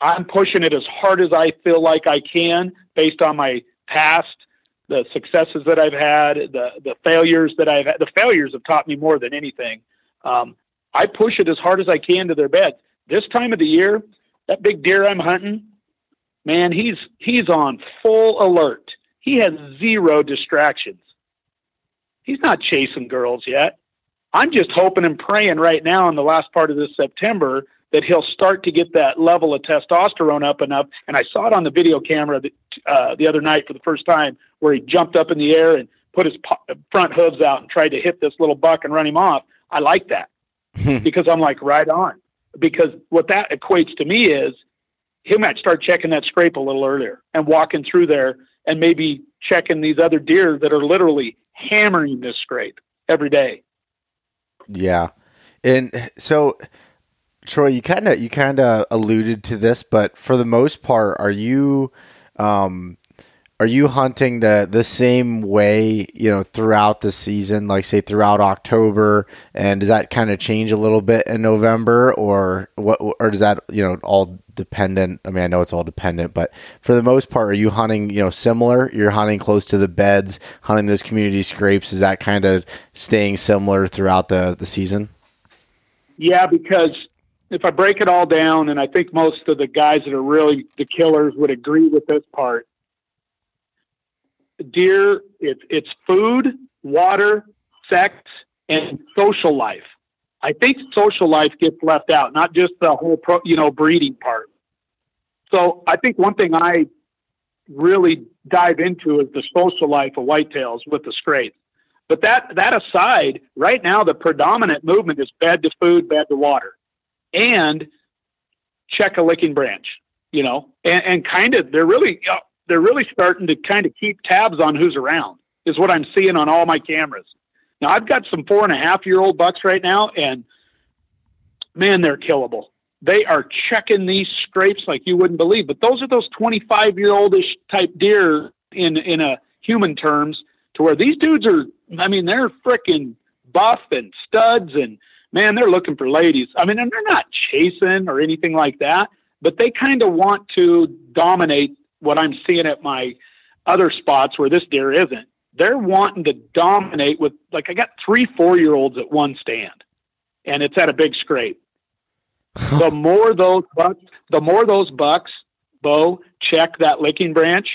I'm pushing it as hard as I feel like I can based on my past, the successes that I've had, the the failures that I've had. The failures have taught me more than anything. Um, I push it as hard as I can to their beds. This time of the year, that big deer I'm hunting, man, he's he's on full alert. He has zero distractions. He's not chasing girls yet. I'm just hoping and praying right now in the last part of this September that he'll start to get that level of testosterone up enough. And I saw it on the video camera the, uh, the other night for the first time, where he jumped up in the air and put his po- front hooves out and tried to hit this little buck and run him off. I like that because I'm like right on. Because what that equates to me is he might start checking that scrape a little earlier and walking through there and maybe checking these other deer that are literally hammering this scrape every day. Yeah. And so Troy, you kind of you kind of alluded to this, but for the most part, are you um, are you hunting the the same way you know throughout the season, like say throughout October, and does that kind of change a little bit in November, or what, or does that you know all dependent? I mean, I know it's all dependent, but for the most part, are you hunting you know similar? You're hunting close to the beds, hunting those community scrapes. Is that kind of staying similar throughout the the season? Yeah, because if I break it all down, and I think most of the guys that are really the killers would agree with this part. Deer, it's it's food, water, sex, and social life. I think social life gets left out, not just the whole pro, you know breeding part. So I think one thing I really dive into is the social life of whitetails with the scrapes. But that that aside, right now the predominant movement is bad to food, bad to water and check a licking branch, you know, and, and kind of they're really uh, they're really starting to kind of keep tabs on who's around is what I'm seeing on all my cameras. Now I've got some four and a half year old bucks right now, and man, they're killable. They are checking these scrapes like you wouldn't believe. But those are those 25 year oldish type deer in in a human terms, to where these dudes are. I mean, they're freaking buff and studs and man, they're looking for ladies. I mean, and they're not chasing or anything like that, but they kind of want to dominate what I'm seeing at my other spots where this deer isn't. They're wanting to dominate with like I got three four year olds at one stand, and it's at a big scrape. the more those bucks, the more those bucks, Bo, check that licking branch.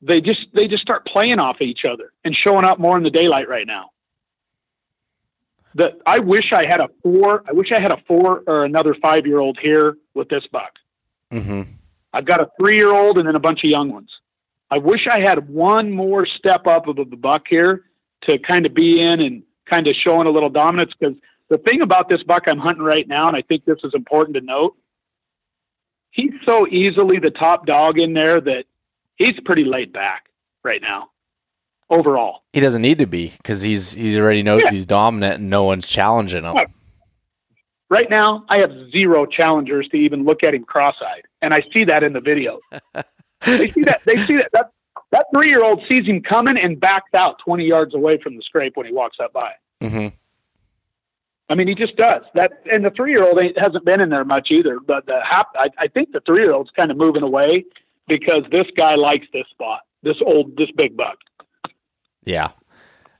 They just they just start playing off each other and showing up more in the daylight right now the I wish I had a four. I wish I had a four or another five year old here with this buck. Mm-hmm. I've got a three year old and then a bunch of young ones. I wish I had one more step up of the buck here to kind of be in and kind of showing a little dominance. Because the thing about this buck I'm hunting right now, and I think this is important to note, he's so easily the top dog in there that he's pretty laid back right now overall. He doesn't need to be because he's he already knows yeah. he's dominant and no one's challenging him. Right now, I have zero challengers to even look at him cross-eyed, and I see that in the video. they see that. They see that. That, that three-year-old sees him coming and backs out 20 yards away from the scrape when he walks up by. Mm-hmm. I mean, he just does that. And the three-year-old hasn't been in there much either. But the hap- I, I think the three-year-old's kind of moving away because this guy likes this spot. This old, this big buck. Yeah.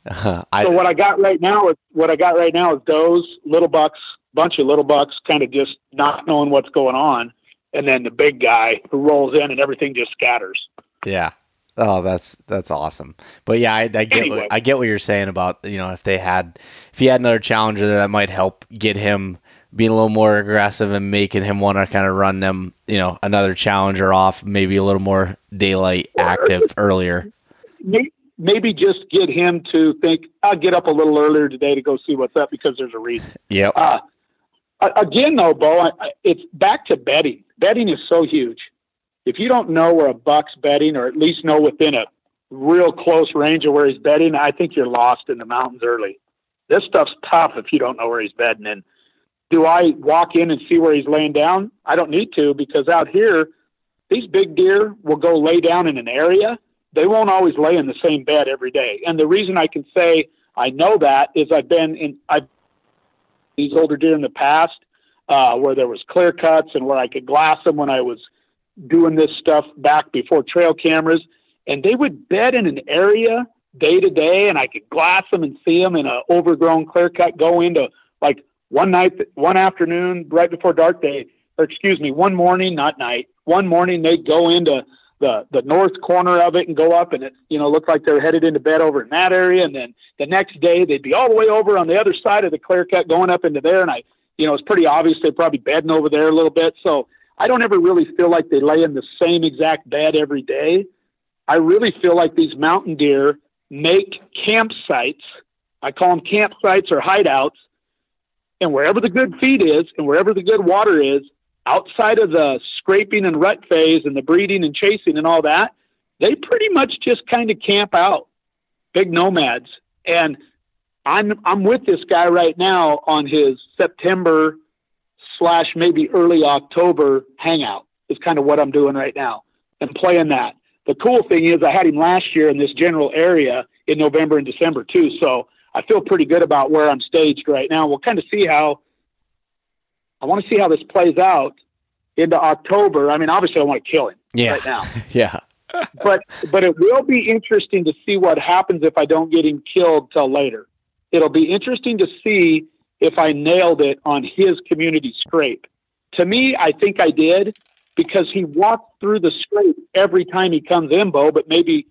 Uh, I, so what I got right now is what I got right now is those little bucks, bunch of little bucks, kind of just not knowing what's going on, and then the big guy who rolls in and everything just scatters. Yeah. Oh, that's that's awesome. But yeah, I, I get Anyway. what, I get what you're saying about you know if they had if he had another challenger there, that might help get him being a little more aggressive and making him want to kind of run them you know another challenger off, maybe a little more daylight active earlier. Maybe just get him to think, I'll get up a little earlier today to go see what's up because there's a reason. Yeah. Uh, again, though, Bo, I, I- it's back to bedding. Bedding is so huge. If you don't know where a buck's bedding, or at least know within a real close range of where he's bedding, I think you're lost in the mountains early. This stuff's tough if you don't know where he's bedding. And do I walk in and see where he's laying down? I don't need to because out here, these big deer will go lay down in an area. They won't always lay in the same bed every day. And the reason I can say I know that is I've been in I've these older deer in the past uh, where there was clear cuts and where I could glass them when I was doing this stuff back before trail cameras, and they would bed in an area day to day, and I could glass them and see them in a overgrown clear cut. Go into like one night, one afternoon, right before dark. day, or excuse me, one morning, not night, one morning they'd go into the the north corner of it and go up, and it you know looked like they're headed into bed over in that area, and then the next day they'd be all the way over on the other side of the clear cut, going up into there, and I, you know, it's pretty obvious they're probably bedding over there a little bit, so. I don't ever really feel like they lay in the same exact bed every day. I really feel like these mountain deer make campsites. I call them campsites or hideouts. And wherever the good feed is and wherever the good water is, outside of the scraping and rut phase and the breeding and chasing and all that, they pretty much just kind of camp out. Big nomads. And I'm I'm with this guy right now on his September slash maybe early October hangout is kind of what I'm doing right now and playing that. The cool thing is I had him last year in this general area in November and December too. So I feel pretty good about where I'm staged right now. We'll kind of see how I want to see how this plays out into October. I mean, obviously I want to kill him Yeah. right now, Yeah. but but it will be interesting to see what happens if I don't get him killed till later. It'll be interesting to see if I nailed it on his community scrape. To me, I think I did because he walked through the scrape every time he comes in, Bo, but maybe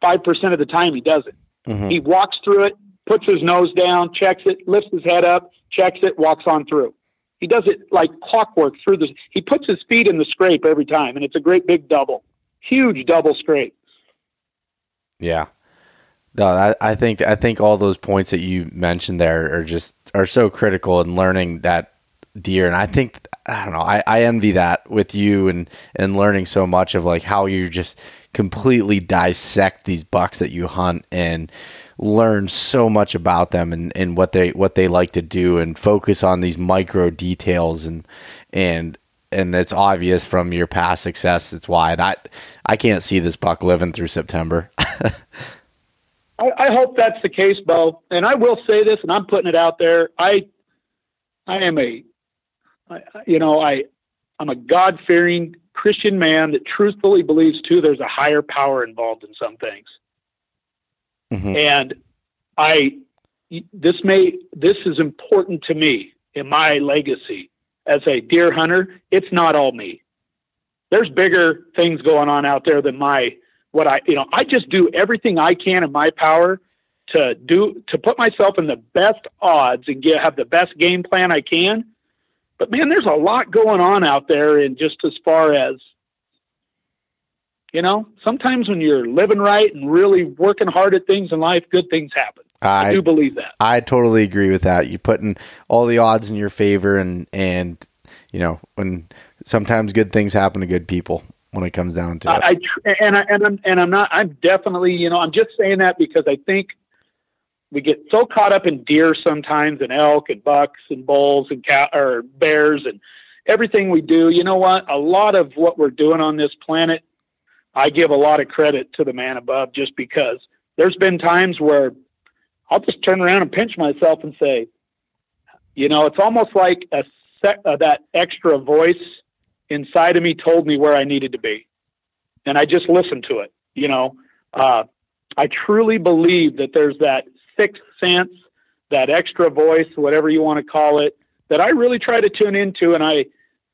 five percent of the time he doesn't. Mhm. He walks through it, puts his nose down, checks it, lifts his head up, checks it, walks on through. He does it like clockwork through the. He puts his feet in the scrape every time, and it's a great big double, huge double scrape. Yeah. No, I, I think I think all those points that you mentioned there are just are so critical in learning that deer, and I think I don't know I, I envy that with you and and learning so much of like how you just completely dissect these bucks that you hunt and learn so much about them and, and what they what they like to do and focus on these micro details and and and it's obvious from your past success. It's why I I can't see this buck living through September. I, I hope that's the case, Bo. And I will say this, and I'm putting it out there. I, I am a, I, you know, I, I'm a God fearing Christian man that truthfully believes too. There's a higher power involved in some things, Mhm. and I, this may, this is important to me in my legacy as a deer hunter. It's not all me. There's bigger things going on out there than my what I, you know, I just do everything I can in my power to do to put myself in the best odds and get have the best game plan I can. But man, there's a lot going on out there, and just as far as you know, sometimes when you're living right and really working hard at things in life, good things happen. I, I do believe that. I totally agree with that. You're putting all the odds in your favor, and and you know when sometimes good things happen to good people when it comes down to it. I, I tr- and I and I'm and I'm not. I'm definitely you know I'm just saying that because I think we get so caught up in deer sometimes and elk and bucks and bulls and cow or bears and everything we do. You know what? A lot of what we're doing on this planet, I give a lot of credit to the man above just because there's been times where I'll just turn around and pinch myself and say, you know, it's almost like a sec- uh, that extra voice inside of me told me where I needed to be, and I just listened to it. You know, uh, I truly believe that there's that sixth sense, that extra voice, whatever you want to call it, that I really try to tune into, and I,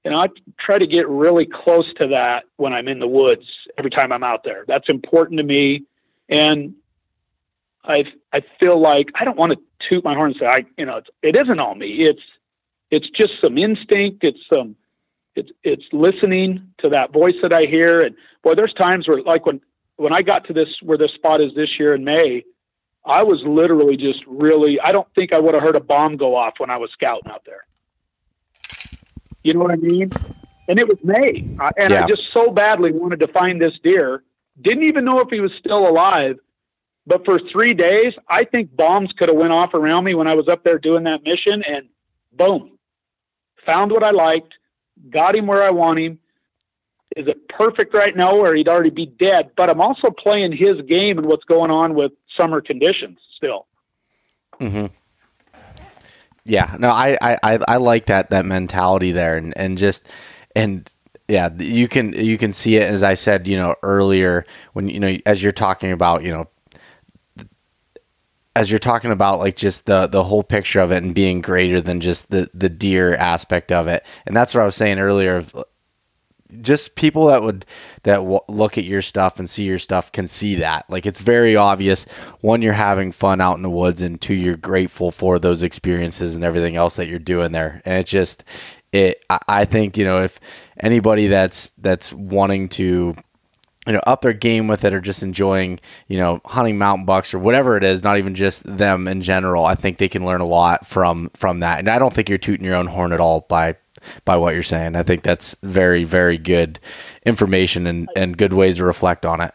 you know, I try to get really close to that when I'm in the woods every time I'm out there. That's important to me, and I I feel like I don't want to toot my horn and say I, you know, it isn't all me. It's it's just some instinct. It's some it's it's listening to that voice that I hear. And boy, there's times where like when when I got to this where this spot is this year in May, I was literally just really, I don't think I would have heard a bomb go off when I was scouting out there. You know what I mean? And it was May. Uh, and yeah. I just so badly wanted to find this deer. Didn't even know if he was still alive. But for three days, I think bombs could have went off around me when I was up there doing that mission. And boom, found what I liked, got him where I want him, is it perfect right now or he'd already be dead? But I'm also playing his game and what's going on with summer conditions still. Mm-hmm. Yeah, no, I, I, I like that that mentality there, and, and just and yeah, you can you can see it as I said, you know, earlier when you know as you're talking about you know as you're talking about like just the the whole picture of it and being greater than just the the deer aspect of it. And that's what i was saying earlier of just people that would that w- look at your stuff and see your stuff can see that. Like it's very obvious one you're having fun out in the woods and two you're grateful for those experiences and everything else that you're doing there. And it just it i think you know if anybody that's that's wanting to you know up their game with it or just enjoying you know hunting mountain bucks or whatever it is not even just them in general i think they can learn a lot from from that and i don't think you're tooting your own horn at all by by what you're saying. I think that's very, very good information and, and good ways to reflect on it.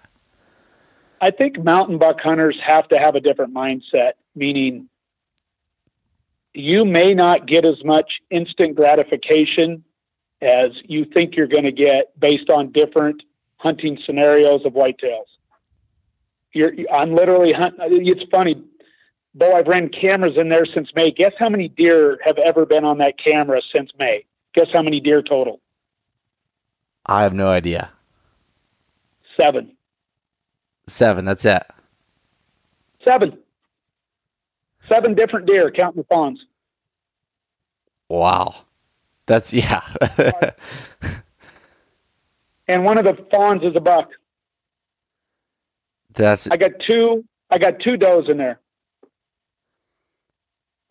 I think mountain buck hunters have to have a different mindset, meaning you may not get as much instant gratification as you think you're going to get based on different hunting scenarios of whitetails. You're, I'm literally hunting. It's funny. Though I've ran cameras in there since May. Guess how many deer have ever been on that camera since May? Guess how many deer total? I have no idea. Seven. Seven. That's it. Seven. Seven different deer, counting the fawns. Wow. That's yeah. and one of the fawns is a buck. That's. I got two. I got two does in there.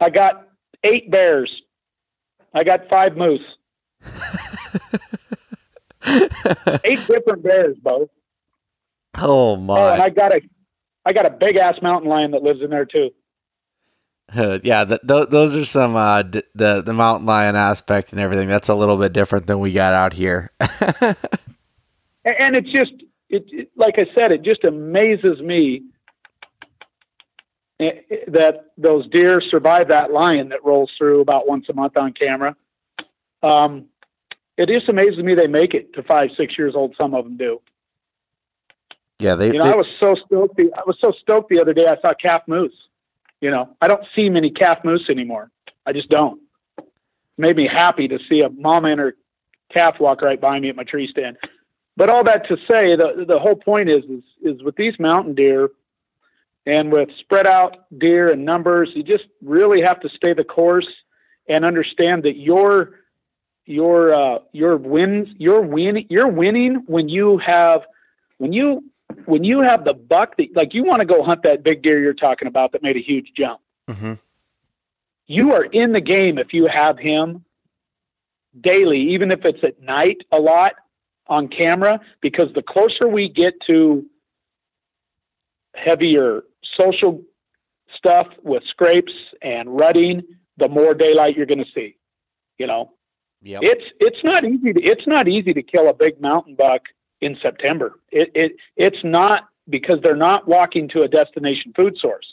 I got eight bears. I got five moose. Eight different bears, both. Oh my! Oh, and I got a, I got a big ass mountain lion that lives in there too. Yeah, th- th- those are some uh, d- the the mountain lion aspect and everything. That's a little bit different than we got out here. and it's just, it, it, like I said, it just amazes me that those deer survive that lion that rolls through about once a month on camera. Um, it just amazes me they make it to five, six years old. Some of them do. Yeah, they. You know, they, I was so stoked. The, I was so stoked the other day. I saw calf moose. You know, I don't see many calf moose anymore. I just don't. It made me happy to see a mom and her calf walk right by me at my tree stand. But all that to say, the the whole point is is is with these mountain deer, and with spread out deer and numbers, you just really have to stay the course and understand that your your uh, your wins you're winning you're winning when you have when you when you have the buck that like you want to go hunt that big deer you're talking about that made a huge jump. Mm-hmm. You are in the game if you have him daily, even if it's at night a lot on camera, because the closer we get to heavier social stuff with scrapes and rutting, the more daylight you're going to see. You know, yep. it's it's not easy. To, it's not easy to kill a big mountain buck in September. It it it's not because they're not walking to a destination food source.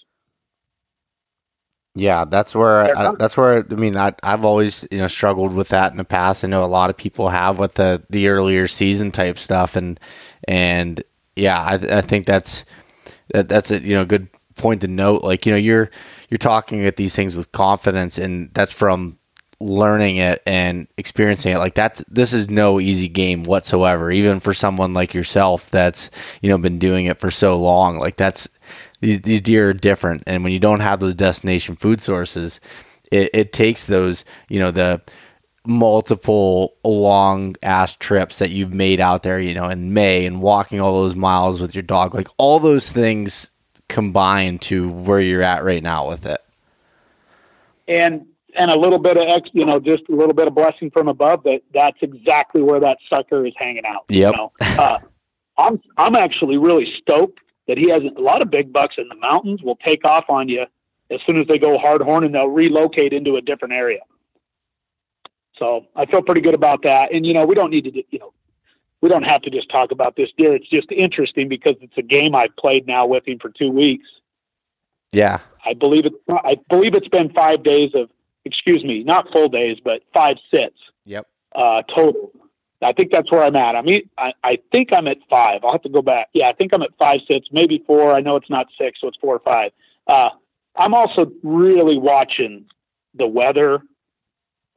Yeah, that's where I, that's where I mean I I've always you know struggled with that in the past. I know a lot of people have with the the earlier season type stuff, and and yeah, I, I think that's that, that's a you know good point to note. Like you know you're you're talking at these things with confidence, and that's from learning it and experiencing it like that's this is no easy game whatsoever even for someone like yourself that's you know been doing it for so long like that's these these deer are different, and when you don't have those destination food sources, it, it takes those you know the multiple long ass trips that you've made out there, you know, in May and walking all those miles with your dog, like all those things combine to where you're at right now with it. And and a little bit of ex, you know, just a little bit of blessing from above. That that's exactly where that sucker is hanging out. Yep. You know? uh, I'm I'm actually really stoked that he has a lot of big bucks in the mountains will take off on you as soon as they go hard horn and they'll relocate into a different area. So I feel pretty good about that. And you know, we don't need to, you know, we don't have to just talk about this deer. It's just interesting because it's a game I've played now with him for two weeks. Yeah, I believe it. I believe it's been five days of, excuse me, not full days, but five sits. Yep. Uh, total. I think that's where I'm at. I mean, I, I think I'm at five. I'll have to go back. Yeah, I think I'm at five sits, maybe four. I know it's not six, so it's four or five. Uh, I'm also really watching the weather,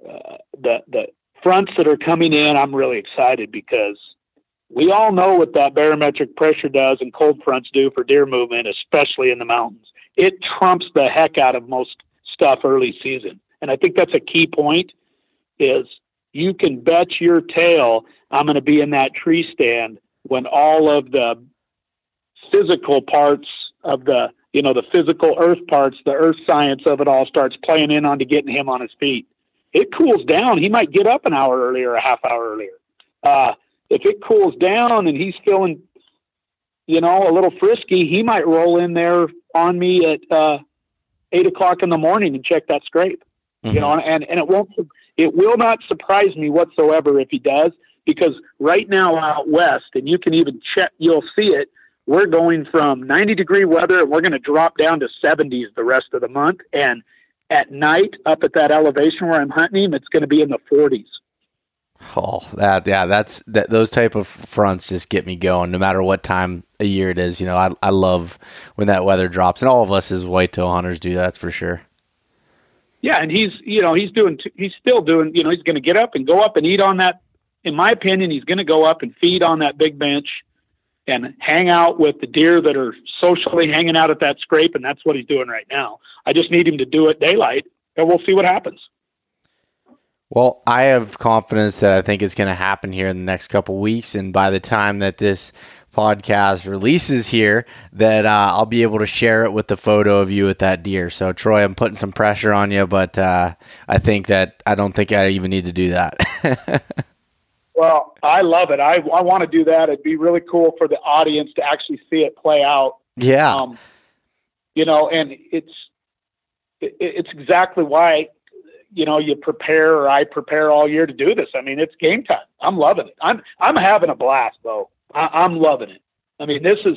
uh, the the fronts that are coming in. I'm really excited because we all know what that barometric pressure does and cold fronts do for deer movement, especially in the mountains. It trumps the heck out of most stuff early season, and I think that's a key point. Is you can bet your tail I'm going to be in that tree stand when all of the physical parts of the, you know, the physical earth parts, the earth science of it all starts playing in onto getting him on his feet. It cools down. He might get up an hour earlier, a half hour earlier. Uh, if it cools down and he's feeling, you know, a little frisky, he might roll in there on me at uh, eight o'clock in the morning and check that scrape. Mm-hmm. You know, and and it won't it will not surprise me whatsoever if he does, because right now out west, and you can even check, you'll see it. We're going from 90 degree weather, and we're going to drop down to 70s the rest of the month. And at night, up at that elevation where I'm hunting him, it's going to be in the 40s. Oh, that yeah, that's that. Those type of fronts just get me going, no matter what time of year it is. You know, I I love when that weather drops, and all of us as whitetail hunters do. That's for sure. Yeah, and he's you know he's doing he's still doing you know he's going to get up and go up and eat on that. In my opinion, he's going to go up and feed on that big bench and hang out with the deer that are socially hanging out at that scrape, and that's what he's doing right now. I just need him to do it daylight, and we'll see what happens. Well, I have confidence that I think it's going to happen here in the next couple weeks, and by the time that this podcast releases here that uh, I'll be able to share it with the photo of you with that deer. So, Troy, I'm putting some pressure on you, but uh, I think that I don't think I even need to do that. well, I love it. I, I want to do that. It'd be really cool for the audience to actually see it play out. Yeah. Um, you know, and it's it, it's exactly why you know you prepare or I prepare all year to do this. I mean, it's game time. I'm loving it. I'm I'm having a blast though. I, am loving it. I mean, this is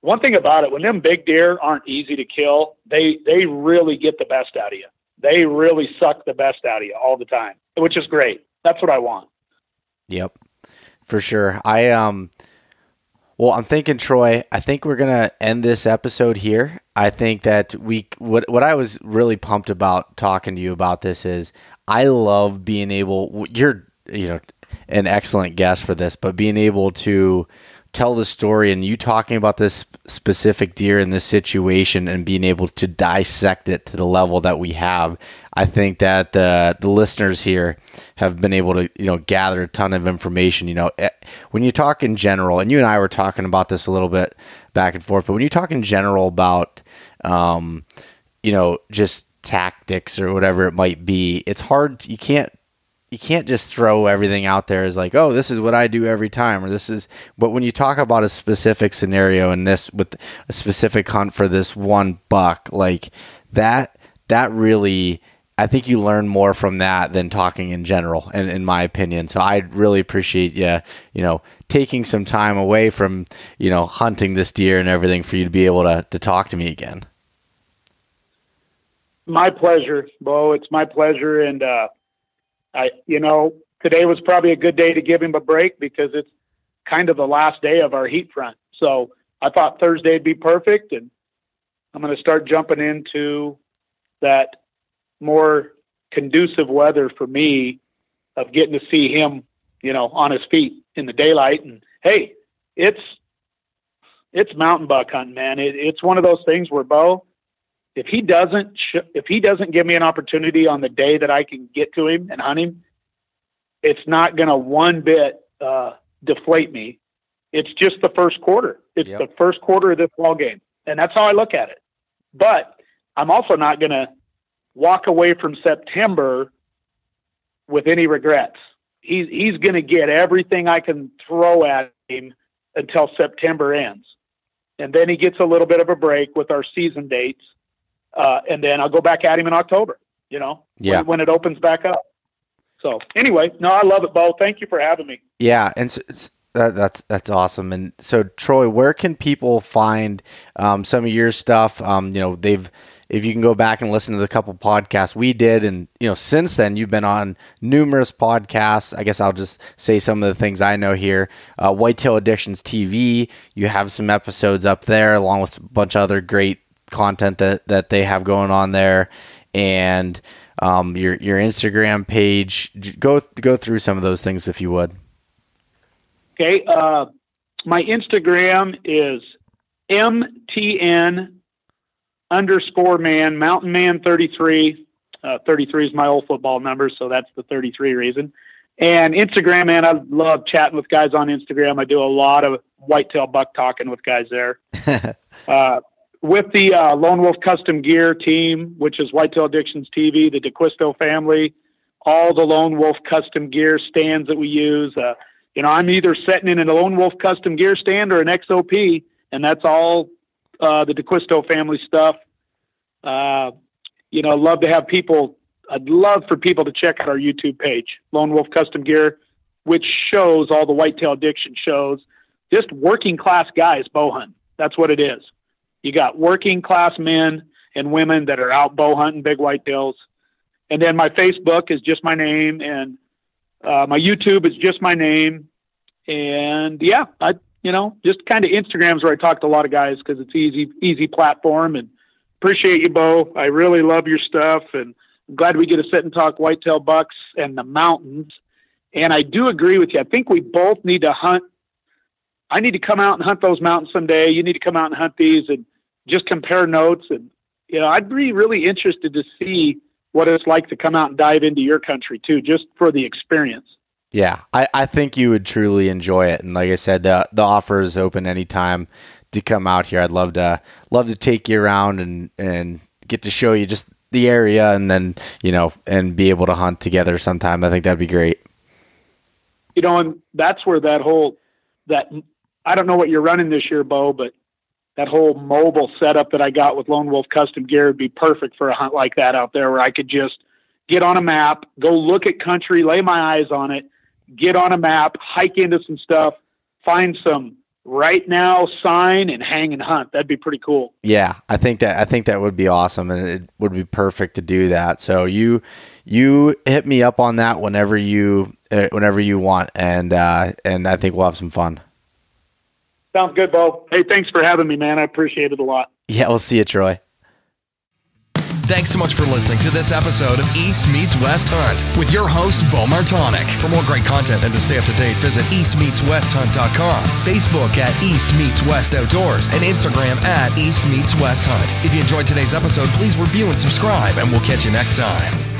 one thing about it. When them big deer aren't easy to kill, they they really get the best out of you. They really suck the best out of you all the time, which is great. That's what I want. Yep, for sure. I um. Well, I'm thinking, Troy. I think we're gonna end this episode here. I think that we what what I was really pumped about talking to you about this is I love being able. You're you know an excellent guest for this, but being able to tell the story and you talking about this specific deer in this situation and being able to dissect it to the level that we have, I think that the the listeners here have been able to you know gather a ton of information. You know, eh, when you talk in general, and you and I were talking about this a little bit back and forth, but when you talk in general about, um, you know, just tactics or whatever it might be, it's hard. You can't you can't just throw everything out there as like, oh, this is what I do every time, or this is. But when you talk about a specific scenario and this with a specific hunt for this one buck, like that, that really, I think you learn more from that than talking in general, in, in my opinion. So I really appreciate you, you know, taking some time away from, you know, hunting this deer and everything for you to be able to to talk to me again. My pleasure, Bo. It's my pleasure, and uh, I, you know, today was probably a good day to give him a break because it's kind of the last day of our heat front. So I thought Thursday would be perfect, and I'm going to start jumping into that more conducive weather for me of getting to see him, you know, on his feet in the daylight. And hey, it's it's mountain buck hunting, man. It, it's one of those things where Bo, if he doesn't sh- if he doesn't give me an opportunity on the day that I can get to him and hunt him, it's not going to one bit uh, deflate me. It's just the first quarter. It's Yep. the first quarter of this ball game, and that's how I look at it. But I'm also not going to walk away from September with any regrets. He's he's going to get everything I can throw at him until September ends, and then he gets a little bit of a break with our season dates, uh, and then I'll go back at him in October. You know, Yeah. when, when it opens back up. So anyway, no, I love it, Bo. Thank you for having me. Yeah, and so, that, that's that's awesome. And so, Troy, where can people find um, some of your stuff? Um, you know, they've if you can go back and listen to the couple podcasts we did, and you know, since then you've been on numerous podcasts. I guess I'll just say some of the things I know here. Uh, Whitetail Addictions TV, you have some episodes up there, along with a bunch of other great content that that they have going on there, and um, your your Instagram page. Go go through some of those things if you would. Okay. Uh, my Instagram is MTN underscore man, mountain man 33. Uh, 33 is my old football number, so that's the 33 reason. And Instagram, man, I love chatting with guys on Instagram. I do a lot of whitetail buck talking with guys there. uh, with the uh, Lone Wolf Custom Gear team, which is Whitetail Addictions TV, the DeQuisto family, all the Lone Wolf Custom Gear stands that we use. Uh, you know, I'm either setting in a Lone Wolf Custom Gear stand or an XOP, and that's all uh, the DeQuisto family stuff. Uh, you know, love to have people. I'd love for people to check out our YouTube page, Lone Wolf Custom Gear, which shows all the whitetail addiction shows. Just working class guys bow hunting. That's what it is. You got working class men and women that are out bow hunting big whitetails. And then my Facebook is just my name, and uh, my YouTube is just my name. And yeah, I you know just kind of Instagram's where I talk to a lot of guys because it's easy easy platform and appreciate you, Bo. I really love your stuff, and I'm glad we get to sit and talk whitetail bucks and the mountains. And I do agree with you. I think we both need to hunt. I need to come out and hunt those mountains someday. You need to come out and hunt these and just compare notes. And you know, I'd be really interested to see what it's like to come out and dive into your country too, just for the experience. Yeah, I, I think you would truly enjoy it, and like I said, the the offer is open anytime to come out here. I'd love to love to take you around and and get to show you just the area, and then you know, and be able to hunt together sometime. I think that'd be great. you know, and that's where that whole that I don't know what you're running this year, Bo, but that whole mobile setup that I got with Lone Wolf Custom Gear would be perfect for a hunt like that out there, where I could just get on a map, go look at country, lay my eyes on it, get on a map, hike into some stuff, find some right now sign, and hang and hunt. That'd be pretty cool. Yeah, I think that I think that would be awesome, and it would be perfect to do that. So you you hit me up on that whenever you uh, whenever you want, and uh, and I think we'll have some fun. Sounds good, Bo. Hey, thanks for having me, man. I appreciate it a lot. Yeah, we'll see you, Troy. Thanks so much for listening to this episode of East Meets West Hunt with your host, Bo Martonic. For more great content and to stay up to date, visit eastmeetswesthunt.com, Facebook at East Meets West Outdoors, and Instagram at East Meets West Hunt. If you enjoyed today's episode, please review and subscribe, and we'll catch you next time.